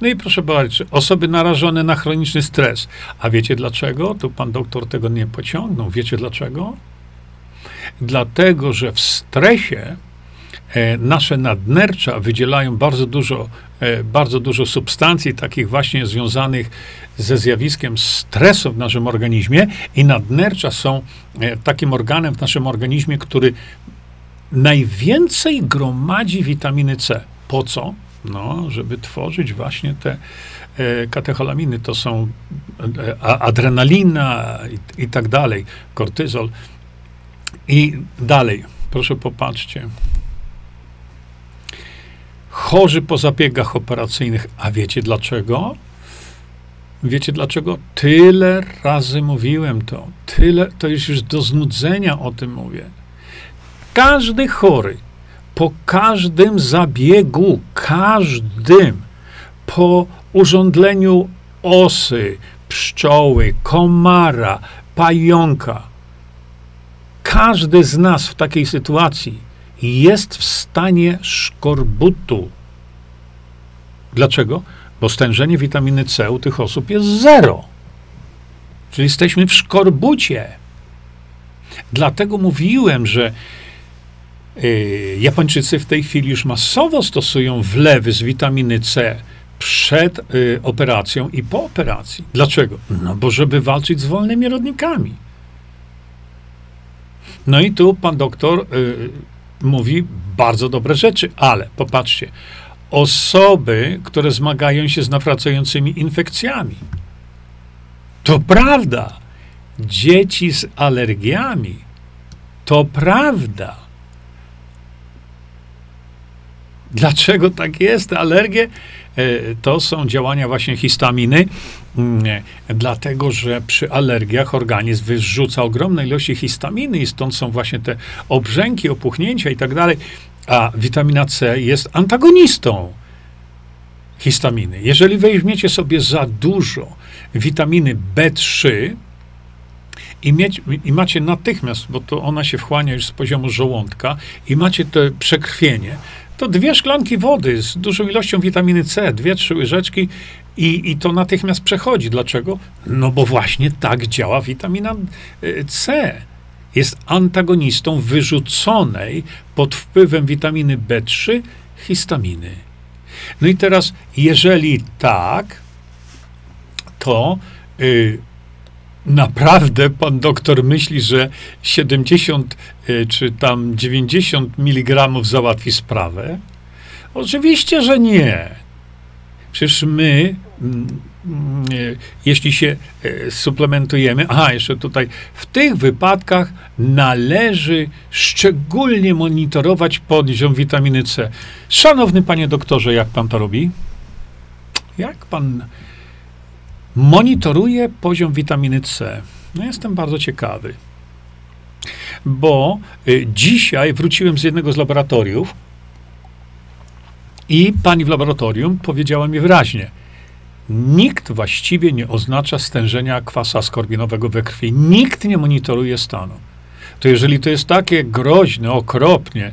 No i proszę bardzo, osoby narażone na chroniczny stres. A wiecie dlaczego? Tu pan doktor tego nie pociągnął. Wiecie dlaczego? Dlatego, że w stresie nasze nadnercza wydzielają bardzo dużo, e, bardzo dużo substancji takich właśnie związanych ze zjawiskiem stresu w naszym organizmie i nadnercza są e, takim organem w naszym organizmie, który najwięcej gromadzi witaminy C. Po co? No, żeby tworzyć właśnie te e, katecholaminy. To są e, adrenalina i, i tak dalej, kortyzol. I dalej, proszę popatrzcie. Chorzy po zabiegach operacyjnych. A wiecie dlaczego? Wiecie dlaczego? Tyle razy mówiłem to. Tyle, to jest już do znudzenia o tym mówię. Każdy chory, po każdym zabiegu, każdym, po urządleniu osy, pszczoły, komara, pająka, każdy z nas w takiej sytuacji jest w stanie szkorbutu. Dlaczego? Bo stężenie witaminy C u tych osób jest zero. Czyli jesteśmy w szkorbucie. Dlatego mówiłem, że y, Japończycy w tej chwili już masowo stosują wlewy z witaminy C przed y, operacją i po operacji. Dlaczego? No bo żeby walczyć z wolnymi rodnikami. No i tu pan doktor y, mówi bardzo dobre rzeczy, ale popatrzcie, osoby, które zmagają się z nawracającymi infekcjami. To prawda. Dzieci z alergiami. To prawda. Dlaczego tak jest? Alergie e, to są działania właśnie histaminy, mm, dlatego że przy alergiach organizm wyrzuca ogromne ilości histaminy i stąd są właśnie te obrzęki, opuchnięcia i tak dalej. A witamina C jest antagonistą histaminy. Jeżeli weźmiecie sobie za dużo witaminy B3 i, mieć, i macie natychmiast, bo to ona się wchłania już z poziomu żołądka, i macie to przekrwienie, to dwie szklanki wody z dużą ilością witaminy C, dwie, trzy łyżeczki i, i to natychmiast przechodzi. Dlaczego? No bo właśnie tak działa witamina y, C jest antagonistą wyrzuconej pod wpływem witaminy B3 histaminy. No i teraz, jeżeli tak, to y, naprawdę pan doktor myśli, że 70 y, czy tam 90 mg załatwi sprawę? Oczywiście, że nie. Przecież my mm, mm, jeśli się e, suplementujemy, aha, jeszcze tutaj, w tych wypadkach należy szczególnie monitorować poziom witaminy C. Szanowny panie doktorze, jak pan to robi? Jak pan monitoruje poziom witaminy C? No jestem bardzo ciekawy. Bo y, dzisiaj wróciłem z jednego z laboratoriów i pani w laboratorium powiedziała mi wyraźnie, Nikt właściwie nie oznacza stężenia kwasa skorbinowego we krwi. Nikt nie monitoruje stanu. To jeżeli to jest takie groźne, okropnie,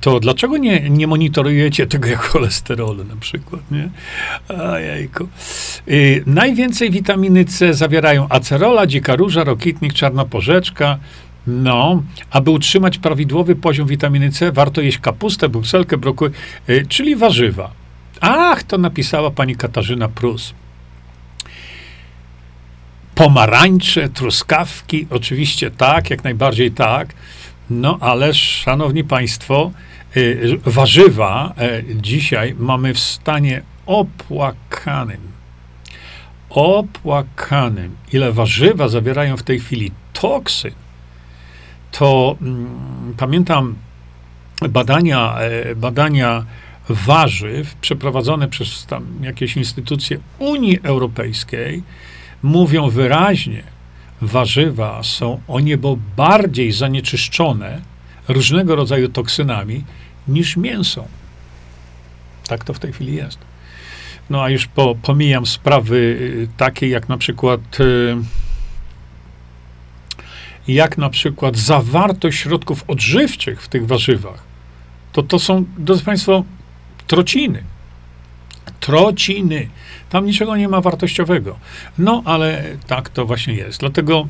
to dlaczego nie, nie monitorujecie tego jak cholesterolu na przykład, nie? Ajajku. Yy, najwięcej witaminy C zawierają acerola, dzika róża, rokitnik, czarna porzeczka. No, aby utrzymać prawidłowy poziom witaminy C, warto jeść kapustę, brukselkę, brokuły, yy, czyli warzywa. Ach, to napisała pani Katarzyna Prus. Pomarańcze, truskawki, oczywiście tak, jak najbardziej tak. No ale, szanowni państwo, y, warzywa e, dzisiaj mamy w stanie opłakanym. Opłakanym. Ile warzywa zawierają w tej chwili toksyn, to mm, pamiętam badania, e, badania warzyw przeprowadzone przez tam jakieś instytucje Unii Europejskiej mówią wyraźnie, warzywa są o niebo bardziej zanieczyszczone różnego rodzaju toksynami niż mięso. Tak to w tej chwili jest. No a już po, pomijam sprawy y, takie jak na przykład y, jak na przykład zawartość środków odżywczych w tych warzywach. To to są, drodzy Państwo, trociny. Trociny. Tam niczego nie ma wartościowego. No, ale tak to właśnie jest. Dlatego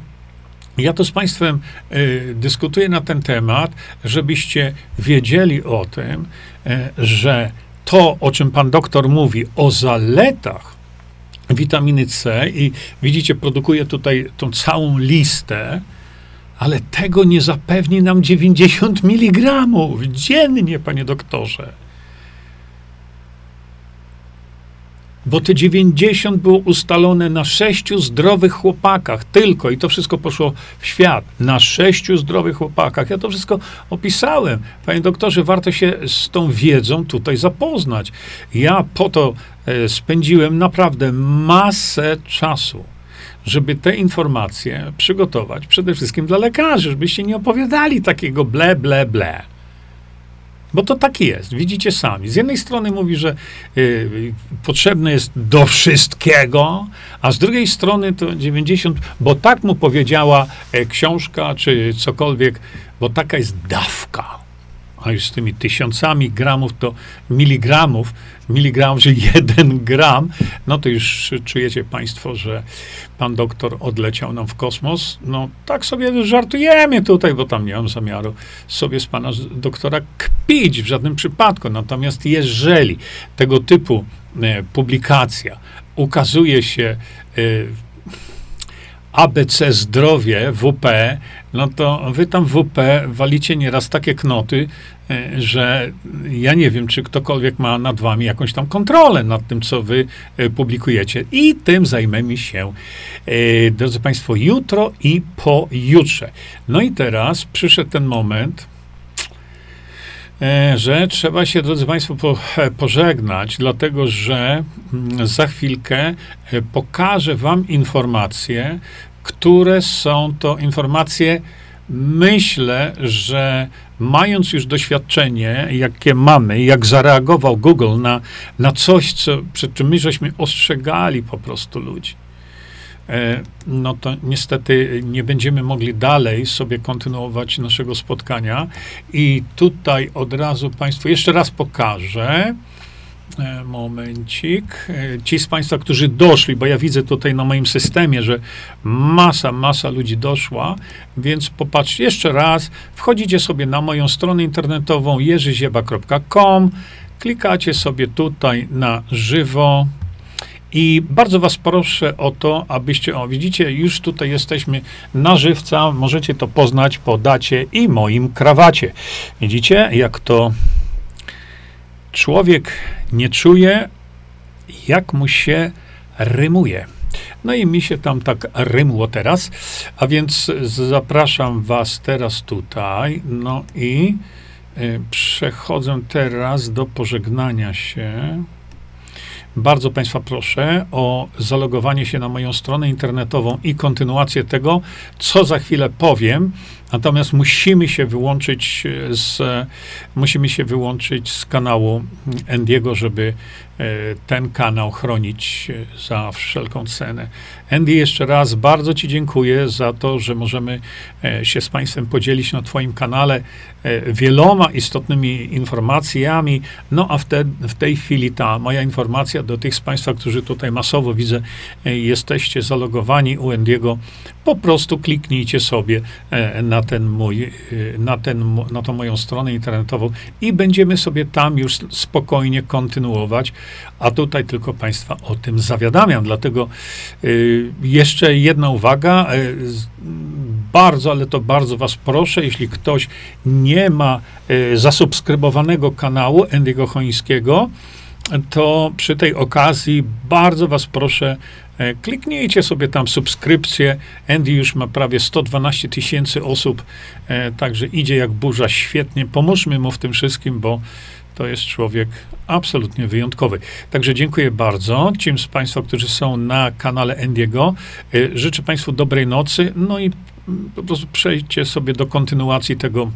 ja to z Państwem y, dyskutuję na ten temat, żebyście wiedzieli o tym, y, że to, o czym pan doktor mówi, o zaletach witaminy C, i widzicie, produkuje tutaj tą całą listę, ale tego nie zapewni nam 90 mg dziennie, panie doktorze. Bo te 90 było ustalone na sześciu zdrowych chłopakach tylko i to wszystko poszło w świat. Na sześciu zdrowych chłopakach. Ja to wszystko opisałem. Panie doktorze, warto się z tą wiedzą tutaj zapoznać. Ja po to e, spędziłem naprawdę masę czasu żeby te informacje przygotować przede wszystkim dla lekarzy, żebyście nie opowiadali takiego ble, ble, ble. Bo to tak jest, widzicie sami. Z jednej strony mówi, że y, potrzebne jest do wszystkiego, a z drugiej strony to 90, bo tak mu powiedziała e, książka czy cokolwiek, bo taka jest dawka a już z tymi tysiącami gramów to miligramów, miligramów, że jeden gram, no to już czujecie państwo, że pan doktor odleciał nam w kosmos. No tak sobie żartujemy tutaj, bo tam nie mam zamiaru sobie z pana doktora kpić w żadnym przypadku. Natomiast jeżeli tego typu e, publikacja ukazuje się e, ABC Zdrowie, WP, no to wy tam w WP walicie nieraz takie knoty, e, że ja nie wiem, czy ktokolwiek ma nad wami jakąś tam kontrolę nad tym, co wy e, publikujecie. I tym zajmiemy się, e, drodzy Państwo, jutro i pojutrze. No i teraz przyszedł ten moment, że trzeba się, drodzy Państwo, po, pożegnać, dlatego że mm, za chwilkę pokażę Wam informacje, które są to informacje, myślę, że mając już doświadczenie, jakie mamy, jak zareagował Google na, na coś, co, przed czym my żeśmy ostrzegali po prostu ludzi, e, no to niestety nie będziemy mogli dalej sobie kontynuować naszego spotkania. I tutaj od razu Państwu jeszcze raz pokażę. E, momencik. E, ci z Państwa, którzy doszli, bo ja widzę tutaj na moim systemie, że masa, masa ludzi doszła, więc popatrzcie jeszcze raz. Wchodzicie sobie na moją stronę internetową jerzyzieba.com, klikacie sobie tutaj na żywo. I bardzo Was proszę o to, abyście, o widzicie, już tutaj jesteśmy na żywca, możecie to poznać po dacie i moim krawacie. Widzicie, jak to człowiek nie czuje, jak mu się rymuje. No i mi się tam tak rymło teraz, a więc zapraszam Was teraz tutaj. No i y, przechodzę teraz do pożegnania się. Bardzo Państwa proszę o zalogowanie się na moją stronę internetową i kontynuację tego, co za chwilę powiem. Natomiast musimy się wyłączyć z, musimy się wyłączyć z kanału Endiego, żeby e, ten kanał chronić za wszelką cenę. Andy, jeszcze raz bardzo Ci dziękuję za to, że możemy e, się z Państwem podzielić na Twoim kanale e, wieloma istotnymi informacjami. No a w, te, w tej chwili ta moja informacja do tych z Państwa, którzy tutaj masowo widzę, jesteście zalogowani u Endiego, po prostu kliknijcie sobie na na ten mój, y, na, ten, na tą moją stronę internetową i będziemy sobie tam już spokojnie kontynuować, a tutaj tylko Państwa o tym zawiadamiam. Dlatego y, jeszcze jedna uwaga. Bardzo, ale to bardzo Was proszę, jeśli ktoś nie ma zasubskrybowanego kanału Endiego Chońskiego, to przy tej okazji bardzo Was proszę, e, kliknijcie sobie tam subskrypcję. Andy już ma prawie 112 tysięcy osób, e, także idzie jak burza świetnie. Pomóżmy mu w tym wszystkim, bo to jest człowiek absolutnie wyjątkowy. Także dziękuję bardzo. Ci z Państwa, którzy są na kanale Endiego, e, życzę Państwu dobrej nocy. No i po prostu przejdźcie sobie do kontynuacji tego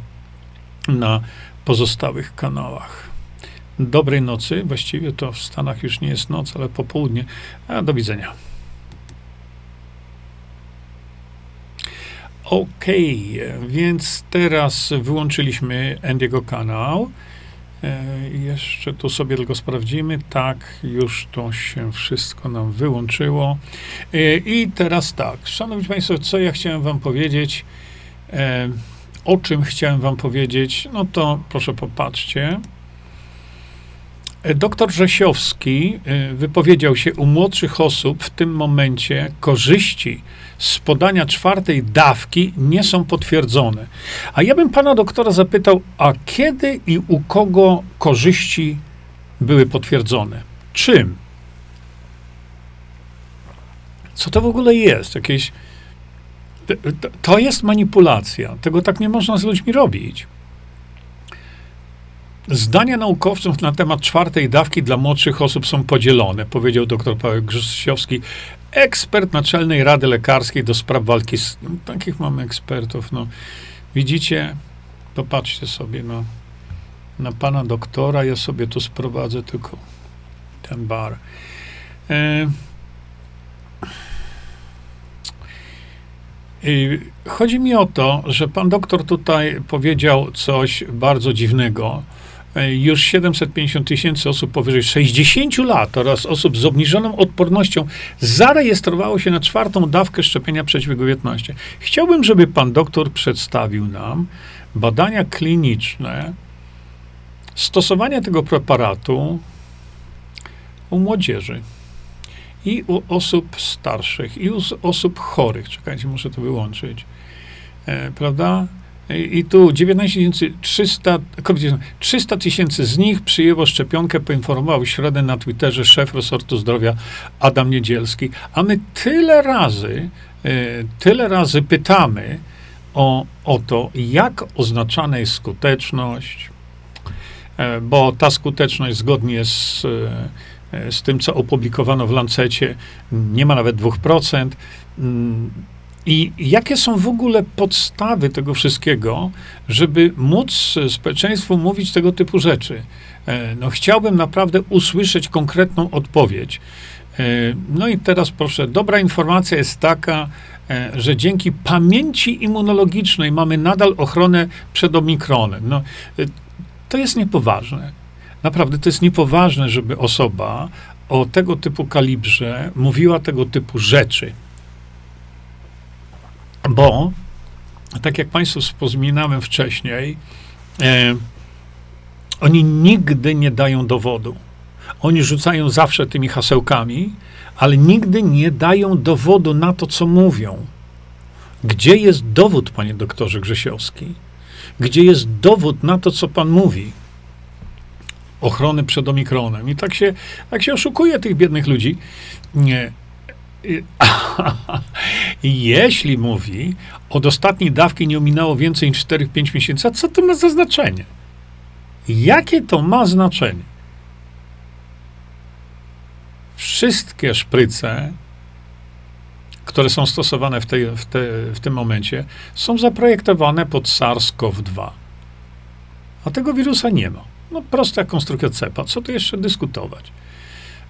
na pozostałych kanałach. Dobrej nocy. Właściwie to w Stanach już nie jest noc, ale popołudnie. A do widzenia. OK, więc teraz wyłączyliśmy Endiego kanał. E, jeszcze tu sobie tylko sprawdzimy. Tak, już to się wszystko nam wyłączyło. E, I teraz tak, szanowni Państwo, co ja chciałem Wam powiedzieć? E, o czym chciałem Wam powiedzieć? No to proszę popatrzcie. Doktor Rzesiowski y, wypowiedział się u młodszych osób w tym momencie korzyści z podania czwartej dawki nie są potwierdzone. A ja bym pana doktora zapytał, a kiedy i u kogo korzyści były potwierdzone? Czym? Co to w ogóle jest? Jakieś. To jest manipulacja. Tego tak nie można z ludźmi robić. Zdania naukowców na temat czwartej dawki dla młodszych osób są podzielone, powiedział dr Paweł Grzesiowski, ekspert Naczelnej Rady Lekarskiej do spraw walki z... No, takich mamy ekspertów, no. Widzicie? Popatrzcie sobie, no. Na pana doktora ja sobie tu sprowadzę tylko ten bar. E... Chodzi mi o to, że pan doktor tutaj powiedział coś bardzo dziwnego już 750 tysięcy osób powyżej 60 lat oraz osób z obniżoną odpornością zarejestrowało się na czwartą dawkę szczepienia przeciwko 19. Chciałbym, żeby pan doktor przedstawił nam badania kliniczne stosowania tego preparatu u młodzieży i u osób starszych, i u osób chorych. Czekajcie, muszę to wyłączyć. E, prawda? I tu 19 300, 300 tysięcy z nich przyjęło szczepionkę, poinformował środę na Twitterze szef resortu zdrowia Adam Niedzielski. A my tyle razy, e, tyle razy pytamy o, o to, jak oznaczana jest skuteczność, e, bo ta skuteczność zgodnie z, e, z tym, co opublikowano w Lancecie, nie ma nawet 2%. I jakie są w ogóle podstawy tego wszystkiego, żeby móc społeczeństwu mówić tego typu rzeczy? E, no, chciałbym naprawdę usłyszeć konkretną odpowiedź. E, no i teraz proszę, dobra informacja jest taka, e, że dzięki pamięci immunologicznej mamy nadal ochronę przed omikronem. No, to jest niepoważne. Naprawdę to jest niepoważne, żeby osoba o tego typu kalibrze mówiła tego typu rzeczy. Bo, tak jak Państwu wspominałem wcześniej, e, oni nigdy nie dają dowodu. Oni rzucają zawsze tymi hasełkami, ale nigdy nie dają dowodu na to, co mówią. Gdzie jest dowód, panie doktorze Grzesiowski? Gdzie jest dowód na to, co pan mówi? Ochrony przed omikronem. I tak się, tak się oszukuje tych biednych ludzi. Nie. Jeśli mówi, od ostatniej dawki nie ominęło więcej niż 4-5 miesięcy, a co to ma za znaczenie? Jakie to ma znaczenie? Wszystkie szpryce, które są stosowane w, tej, w, te, w tym momencie, są zaprojektowane pod SARS-CoV-2. A tego wirusa nie ma. No prosta konstrukcja cepa. Co tu jeszcze dyskutować?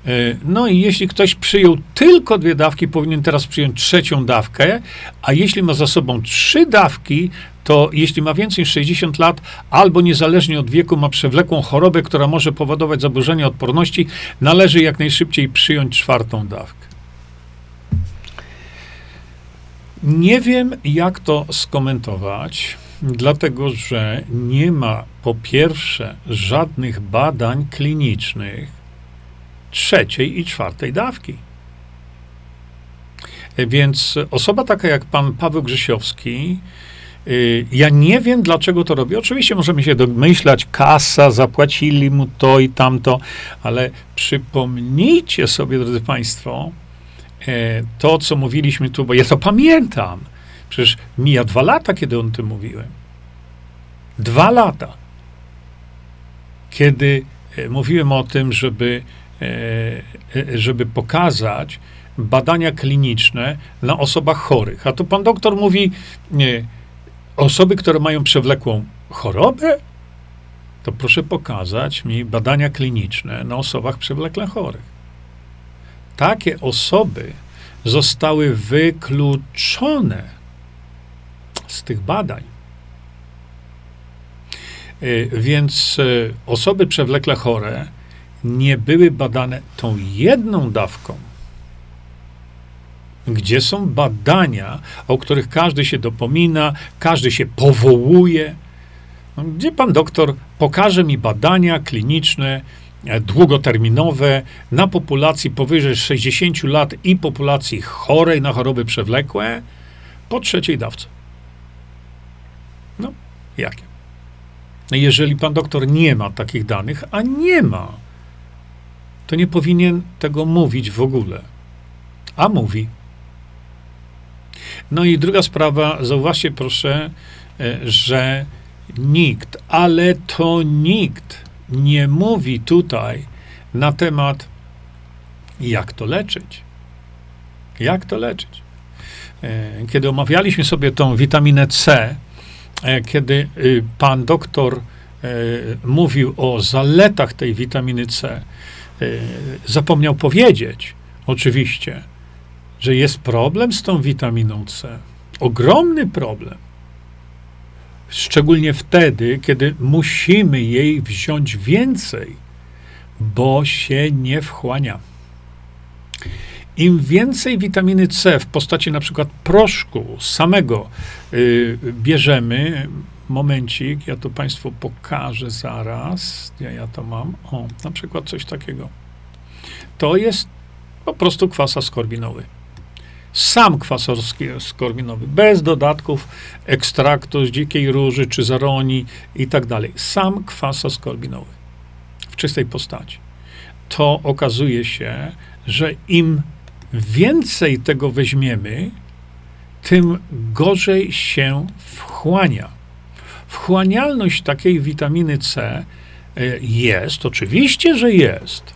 E, no i jeśli ktoś przyjął tylko dwie dawki, powinien teraz przyjąć trzecią dawkę, a jeśli ma za sobą trzy dawki, to jeśli ma więcej niż 60 lat, albo niezależnie od wieku ma przewlekłą chorobę, która może powodować zaburzenia odporności, należy jak najszybciej przyjąć czwartą dawkę. Nie wiem, jak to skomentować, dlatego że nie ma po pierwsze żadnych badań klinicznych trzeciej i czwartej dawki. Więc osoba taka jak pan Paweł Grzesiowski, y, ja nie wiem, dlaczego to robi. Oczywiście możemy się domyślać, kasa, zapłacili mu to i tamto, ale przypomnijcie sobie, drodzy Państwo, e, to, co mówiliśmy tu, bo ja to pamiętam. Przecież mija dwa lata, kiedy on tym mówiłem. Dwa lata. Kiedy e, mówiłem o tym, żeby, żeby pokazać, badania kliniczne na osobach chorych. A tu pan doktor mówi, nie, osoby, które mają przewlekłą chorobę, to proszę pokazać mi badania kliniczne na osobach przewlekle chorych. Takie osoby zostały wykluczone z tych badań. E, więc e, osoby przewlekle chore nie były badane tą jedną dawką gdzie są badania, o których każdy się dopomina, każdy się powołuje. No, gdzie pan doktor pokaże mi badania kliniczne, e, długoterminowe na populacji powyżej 60 lat i populacji chorej na choroby przewlekłe po trzeciej dawce? No, jakie? Jeżeli pan doktor nie ma takich danych, a nie ma, to nie powinien tego mówić w ogóle. A mówi. No i druga sprawa, zauważcie proszę, e, że nikt, ale to nikt nie mówi tutaj na temat, jak to leczyć. Jak to leczyć? E, kiedy omawialiśmy sobie tą witaminę C, e, kiedy y, pan doktor mówił o zaletach tej witaminy C, zapomniał powiedzieć, oczywiście, że jest problem z tą witaminą C. Ogromny problem. Szczególnie wtedy, kiedy musimy jej wziąć więcej, bo się nie wchłania. Im więcej witaminy C w postaci na przykład proszku samego yy, bierzemy, momencik, ja to Państwu pokażę zaraz, ja, ja to mam, o, na przykład coś takiego. To jest po prostu kwas askorbinowy sam kwas skorbinowy, bez dodatków ekstraktu z dzikiej róży czy zaroni i tak dalej. Sam kwas skorbinowy w czystej postaci. To okazuje się, że im więcej tego weźmiemy, tym gorzej się wchłania. Wchłanialność takiej witaminy C e, jest, oczywiście, że jest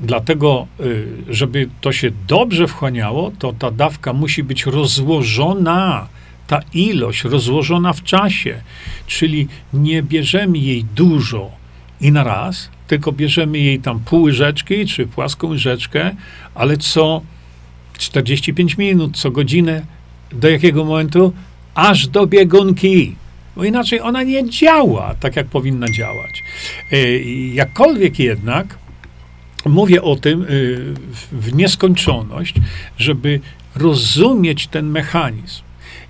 Dlatego, y, żeby to się dobrze wchłaniało, to ta dawka musi być rozłożona, ta ilość rozłożona w czasie. Czyli nie bierzemy jej dużo i na raz, tylko bierzemy jej tam pół łyżeczki czy płaską łyżeczkę, ale co 45 minut, co godzinę. Do jakiego momentu? Aż do biegunki. Bo inaczej ona nie działa tak, jak powinna działać. Y, jakkolwiek jednak mówię o tym y, w nieskończoność, żeby rozumieć ten mechanizm.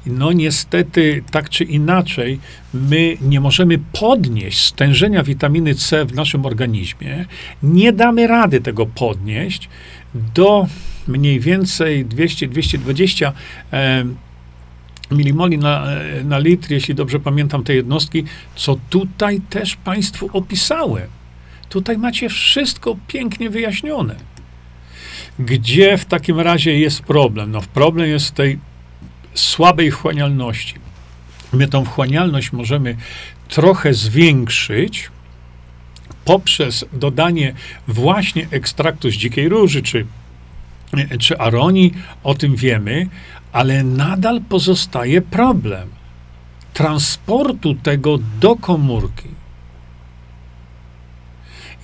No niestety, tak czy inaczej, my nie możemy podnieść stężenia witaminy C w naszym organizmie. Nie damy rady tego podnieść do mniej więcej 200-220 e, milimoli na, na litr, jeśli dobrze pamiętam te jednostki, co tutaj też Państwu opisałem. Tutaj macie wszystko pięknie wyjaśnione. Gdzie w takim razie jest problem? No, problem jest w tej słabej wchłanialności. My tą wchłanialność możemy trochę zwiększyć poprzez dodanie właśnie ekstraktu z dzikiej róży czy, czy aronii, o tym wiemy, ale nadal pozostaje problem transportu tego do komórki.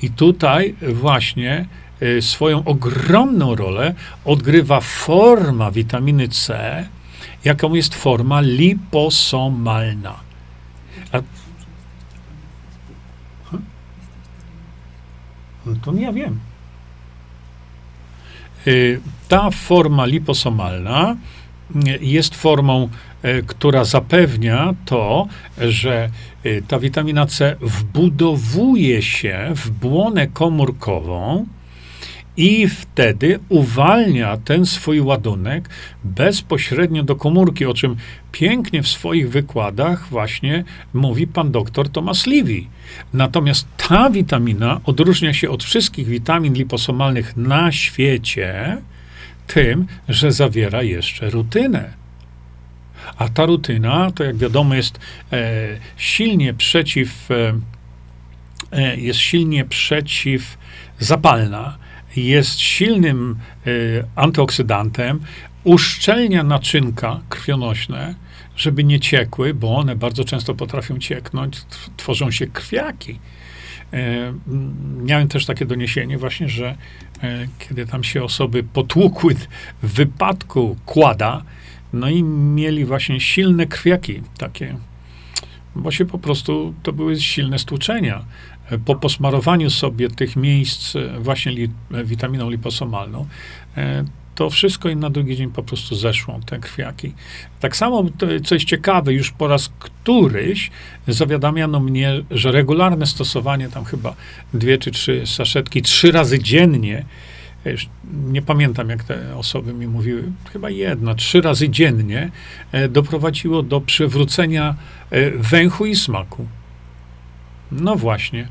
I tutaj właśnie y, swoją ogromną rolę odgrywa forma witaminy C, jaką jest forma liposomalna. A... No to ja wiem. Y, ta forma liposomalna jest formą, e, która zapewnia to, że e, ta witamina C wbudowuje się w błonę komórkową i wtedy uwalnia ten swój ładunek bezpośrednio do komórki, o czym pięknie w swoich wykładach właśnie mówi pan doktor Thomas Levy. Natomiast ta witamina odróżnia się od wszystkich witamin liposomalnych na świecie tym, że zawiera jeszcze rutynę. A ta rutyna, to jak wiadomo, jest e, silnie przeciw, e, e jest silnie przeciwzapalna, jest silnym e, antyoksydantem, uszczelnia naczynka krwionośne, żeby nie ciekły, bo one bardzo często potrafią cieknąć, tworzą się krwiaki. E, miałem też takie doniesienie właśnie, że e, kiedy tam się osoby potłukły w wypadku kłada, no i mieli właśnie silne krwiaki takie, bo się po prostu, to były silne stłuczenia. E, po posmarowaniu sobie tych miejsc właśnie li, witaminą liposomalną, to wszystko im na drugi dzień po prostu zeszło, te krwiaki. Tak samo, co jest ciekawe, już po raz któryś zawiadamiano mnie, że regularne stosowanie, tam chyba dwie czy trzy saszetki, trzy razy dziennie, nie pamiętam, jak te osoby mi mówiły, chyba jedna, trzy razy dziennie, e, doprowadziło do przywrócenia e, węchu i smaku. No właśnie.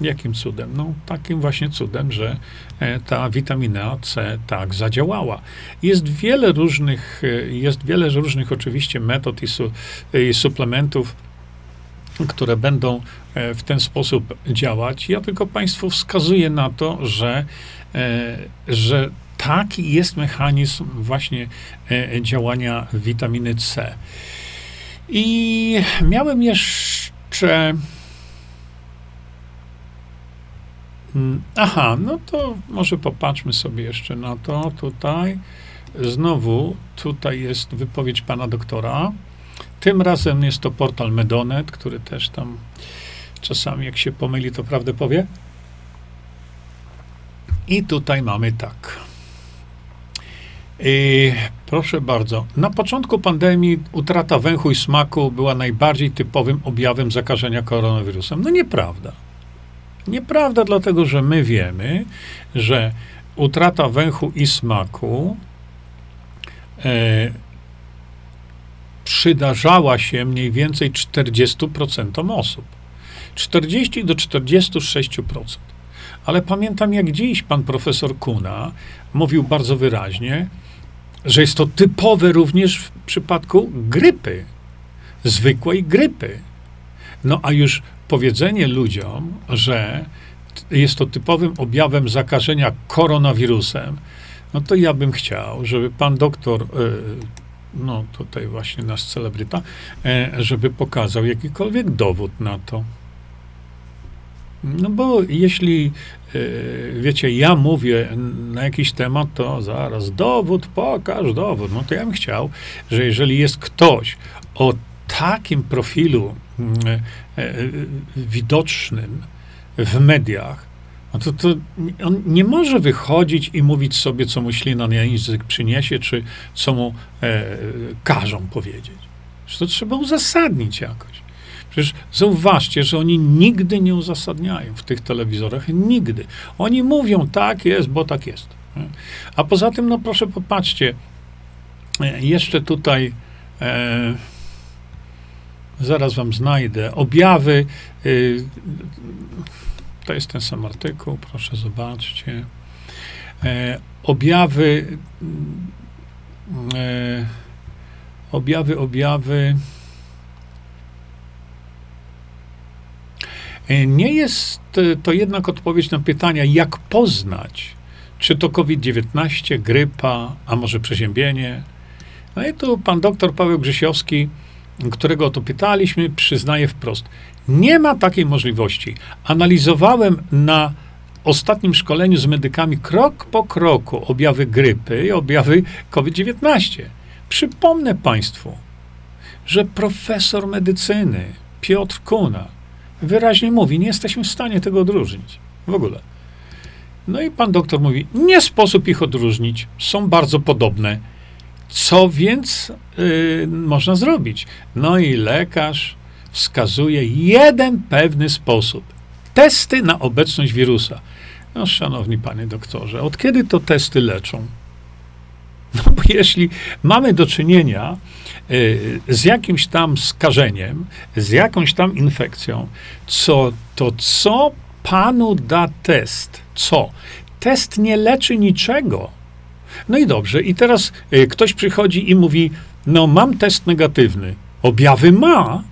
Jakim cudem? No, takim właśnie cudem, że e, ta witamina C tak zadziałała. Jest wiele różnych, e, jest wiele różnych oczywiście metod i, su, i suplementów, które będą e, w ten sposób działać. Ja tylko Państwu wskazuję na to, że, że taki jest mechanizm właśnie działania witaminy C. I miałem jeszcze Mm, aha, no to może popatrzmy sobie jeszcze na to tutaj. Znowu tutaj jest wypowiedź pana doktora. Tym razem jest to portal Medonet, który też tam czasami jak się pomyli, to prawdę powie. I tutaj mamy tak. I proszę bardzo. Na początku pandemii utrata węchu i smaku była najbardziej typowym objawem zakażenia koronawirusem. No nieprawda. Nieprawda, dlatego że my wiemy, że utrata węchu i smaku e, przydarzała się mniej więcej 40% osób. 40 do 46%. Ale pamiętam jak dziś pan profesor Kuna mówił bardzo wyraźnie, że jest to typowe również w przypadku grypy, zwykłej grypy. No a już powiedzenie ludziom, że jest to typowym objawem zakażenia koronawirusem, no to ja bym chciał, żeby pan doktor, e, no tutaj właśnie nasz celebryta, e, żeby pokazał jakikolwiek dowód na to. No bo jeśli, e, wiecie, ja mówię na jakiś temat, to zaraz dowód, pokaż dowód. No to ja bym chciał, że jeżeli jest ktoś o takim profilu E, e, widocznym w mediach, no to, to on nie może wychodzić i mówić sobie, co mu ślina na język przyniesie, czy co mu e, każą powiedzieć. Przecież to trzeba uzasadnić jakoś. Przecież zauważcie, że oni nigdy nie uzasadniają w tych telewizorach. Nigdy. Oni mówią, tak jest, bo tak jest. A poza tym, no proszę popatrzcie, e, jeszcze tutaj e, Zaraz wam znajdę. Objawy. Y, to jest ten sam artykuł, proszę zobaczcie. E, objawy. E, objawy, objawy. E, nie jest to jednak odpowiedź na pytania, jak poznać, czy to COVID-19, grypa, a może przeziębienie. No i tu pan doktor Paweł Grzesiowski którego o to pytaliśmy, przyznaje wprost. Nie ma takiej możliwości. Analizowałem na ostatnim szkoleniu z medykami krok po kroku objawy grypy i objawy COVID-19. Przypomnę Państwu, że profesor medycyny Piotr Kuna wyraźnie mówi, nie jesteśmy w stanie tego odróżnić. W ogóle. No i pan doktor mówi, nie sposób ich odróżnić, są bardzo podobne. Co więc y, można zrobić? No i lekarz wskazuje jeden pewny sposób. Testy na obecność wirusa. No, szanowni panie doktorze, od kiedy to testy leczą? No bo jeśli mamy do czynienia y, z jakimś tam skażeniem, z jakąś tam infekcją, co, to co panu da test? Co? Test nie leczy niczego. No i dobrze, i teraz y, ktoś przychodzi i mówi: No, mam test negatywny. Objawy ma,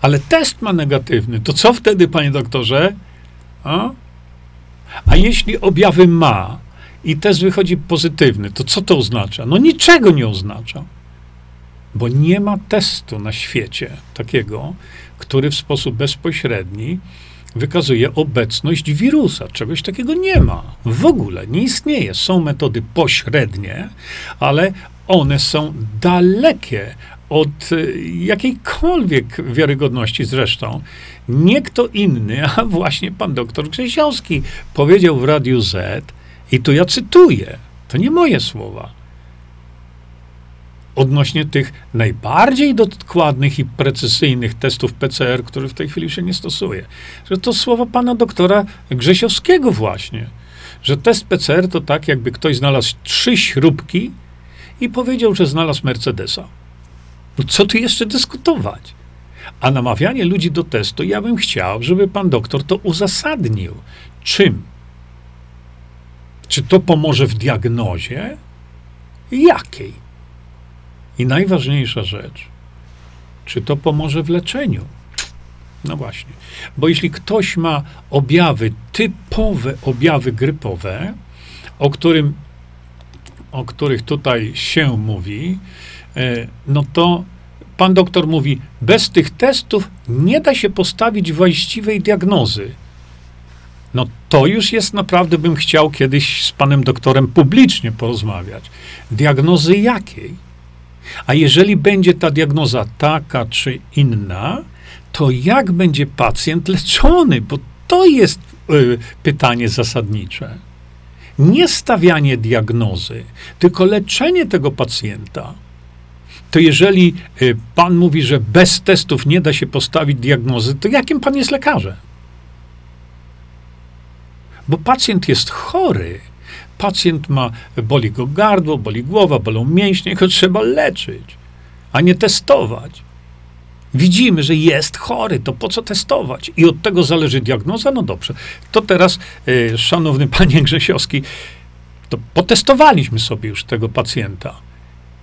ale test ma negatywny. To co wtedy, panie doktorze? A, A jeśli objawy ma i test wychodzi pozytywny, to co to oznacza? No niczego nie oznacza. Bo nie ma testu na świecie takiego, który w sposób bezpośredni wykazuje obecność wirusa. Czegoś takiego nie ma. W ogóle nie istnieje. Są metody pośrednie, ale one są dalekie od y, jakiejkolwiek wiarygodności zresztą. Nie kto inny, a właśnie pan doktor Grzesiowski powiedział w Radiu Z, i tu ja cytuję, to nie moje słowa, odnośnie tych najbardziej dokładnych i precyzyjnych testów PCR, które w tej chwili się nie stosuje. Że to słowa pana doktora Grzesiowskiego właśnie, że test PCR to tak, jakby ktoś znalazł trzy śrubki i powiedział, że znalazł Mercedesa. No co tu jeszcze dyskutować? A namawianie ludzi do testu, ja bym chciał, żeby pan doktor to uzasadnił. Czym? Czy to pomoże w diagnozie? Jakiej? I najważniejsza rzecz, czy to pomoże w leczeniu? No właśnie, bo jeśli ktoś ma objawy, typowe objawy grypowe, o, którym, o których tutaj się mówi, e, no to pan doktor mówi, bez tych testów nie da się postawić właściwej diagnozy. No to już jest naprawdę, bym chciał kiedyś z panem doktorem publicznie porozmawiać. Diagnozy jakiej? A jeżeli będzie ta diagnoza taka czy inna, to jak będzie pacjent leczony? Bo to jest y, pytanie zasadnicze. Nie stawianie diagnozy, tylko leczenie tego pacjenta. To jeżeli y, pan mówi, że bez testów nie da się postawić diagnozy, to jakim pan jest lekarzem? Bo pacjent jest chory pacjent ma, boli go gardło, boli głowa, bolą mięśnie, go trzeba leczyć, a nie testować. Widzimy, że jest chory, to po co testować? I od tego zależy diagnoza? No dobrze. To teraz, y, szanowny panie Grzesiowski, to potestowaliśmy sobie już tego pacjenta.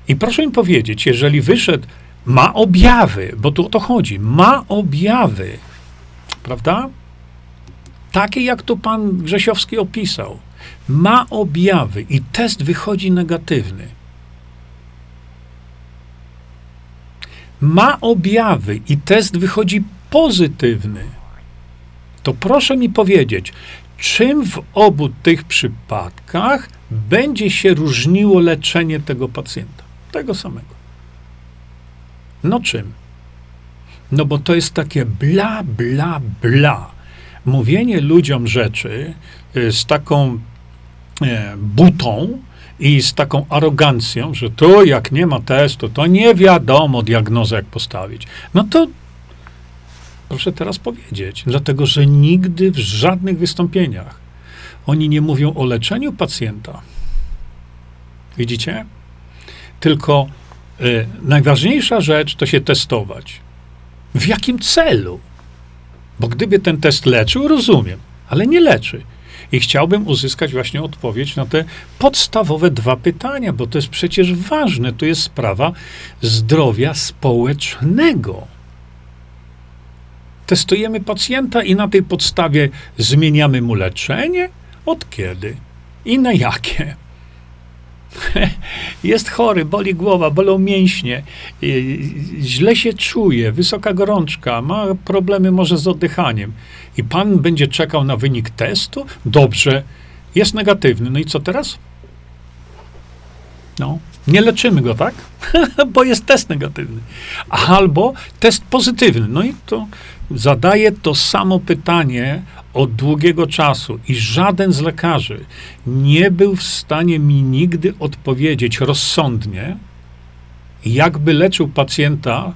I proszę mi powiedzieć, jeżeli wyszedł, ma objawy, bo tu o to chodzi, ma objawy, prawda? Takie, jak tu pan Grzesiowski opisał ma objawy i test wychodzi negatywny, ma objawy i test wychodzi pozytywny, to proszę mi powiedzieć, czym w obu tych przypadkach będzie się różniło leczenie tego pacjenta? Tego samego. No czym? No bo to jest takie bla, bla, bla. Mówienie ludziom rzeczy y, z taką E, butą i z taką arogancją, że to jak nie ma testu, to nie wiadomo diagnozę jak postawić. No to proszę teraz powiedzieć, dlatego że nigdy w żadnych wystąpieniach oni nie mówią o leczeniu pacjenta. Widzicie? Tylko y, najważniejsza rzecz to się testować. W jakim celu? Bo gdyby ten test leczył, rozumiem, ale nie leczy. I chciałbym uzyskać właśnie odpowiedź na te podstawowe dwa pytania, bo to jest przecież ważne. To jest sprawa zdrowia społecznego. Testujemy pacjenta i na tej podstawie zmieniamy mu leczenie? Od kiedy? I na jakie? Jest chory, boli głowa, bolą mięśnie, źle się czuje, wysoka gorączka, ma problemy może z oddychaniem. I pan będzie czekał na wynik testu? Dobrze, jest negatywny. No i co teraz? No, Nie leczymy go, tak? Bo jest test negatywny. Albo test pozytywny. No i to zadaję to samo pytanie od długiego czasu i żaden z lekarzy nie był w stanie mi nigdy odpowiedzieć rozsądnie, jakby leczył pacjenta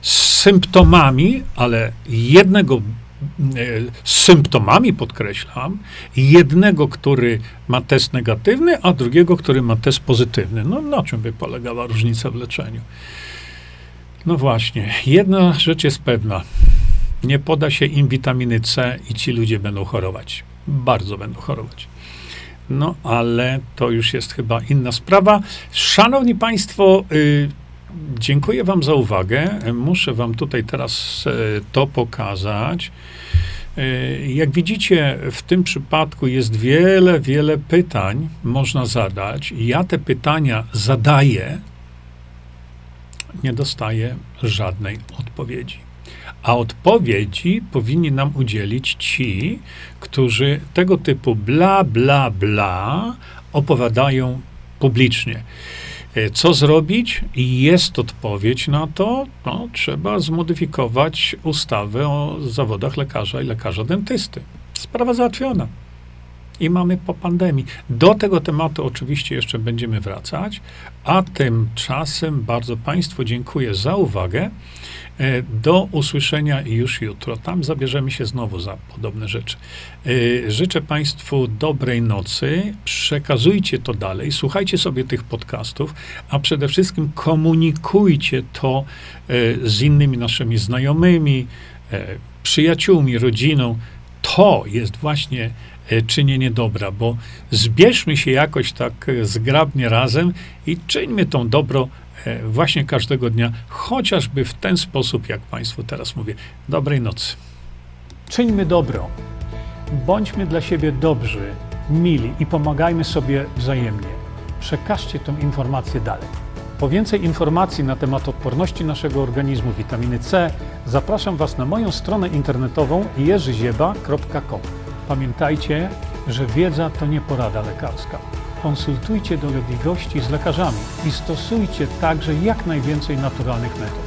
z symptomami, ale jednego z symptomami, podkreślam, jednego, który ma test negatywny, a drugiego, który ma test pozytywny. No na czym by polegała różnica w leczeniu? No właśnie, jedna rzecz jest pewna. Nie poda się im witaminy C i ci ludzie będą chorować. Bardzo będą chorować. No, ale to już jest chyba inna sprawa. Szanowni Państwo, y, dziękuję Wam za uwagę. Muszę Wam tutaj teraz e, to pokazać. E, jak widzicie, w tym przypadku jest wiele, wiele pytań można zadać. Ja te pytania zadaję, nie dostaję żadnej odpowiedzi. A odpowiedzi powinni nam udzielić ci, którzy tego typu bla, bla, bla opowiadają publicznie. E, co zrobić? Jest odpowiedź na to, no, trzeba zmodyfikować ustawę o zawodach lekarza i lekarza dentysty. Sprawa załatwiona. I mamy po pandemii. Do tego tematu oczywiście jeszcze będziemy wracać, a tymczasem bardzo Państwu dziękuję za uwagę. E, do usłyszenia już jutro. Tam zabierzemy się znowu za podobne rzeczy. E, życzę Państwu dobrej nocy. Przekazujcie to dalej. Słuchajcie sobie tych podcastów, a przede wszystkim komunikujcie to e, z innymi naszymi znajomymi, przyjaciółmi, rodziną. To jest właśnie czynienie dobra, bo zbierzmy się jakoś tak zgrabnie razem i czyńmy tą dobro E, właśnie każdego dnia, chociażby w ten sposób, jak Państwu teraz mówię. Dobrej nocy. Czyńmy dobro. Bądźmy dla siebie dobrzy, mili i pomagajmy sobie wzajemnie. Przekażcie tę informację dalej. Po więcej informacji na temat odporności naszego organizmu witaminy C zapraszam Was na moją stronę internetową jerzyzieba.com. Pamiętajcie, że wiedza to nie porada lekarska konsultujcie dolegliwości z lekarzami i stosujcie także jak najwięcej naturalnych metod.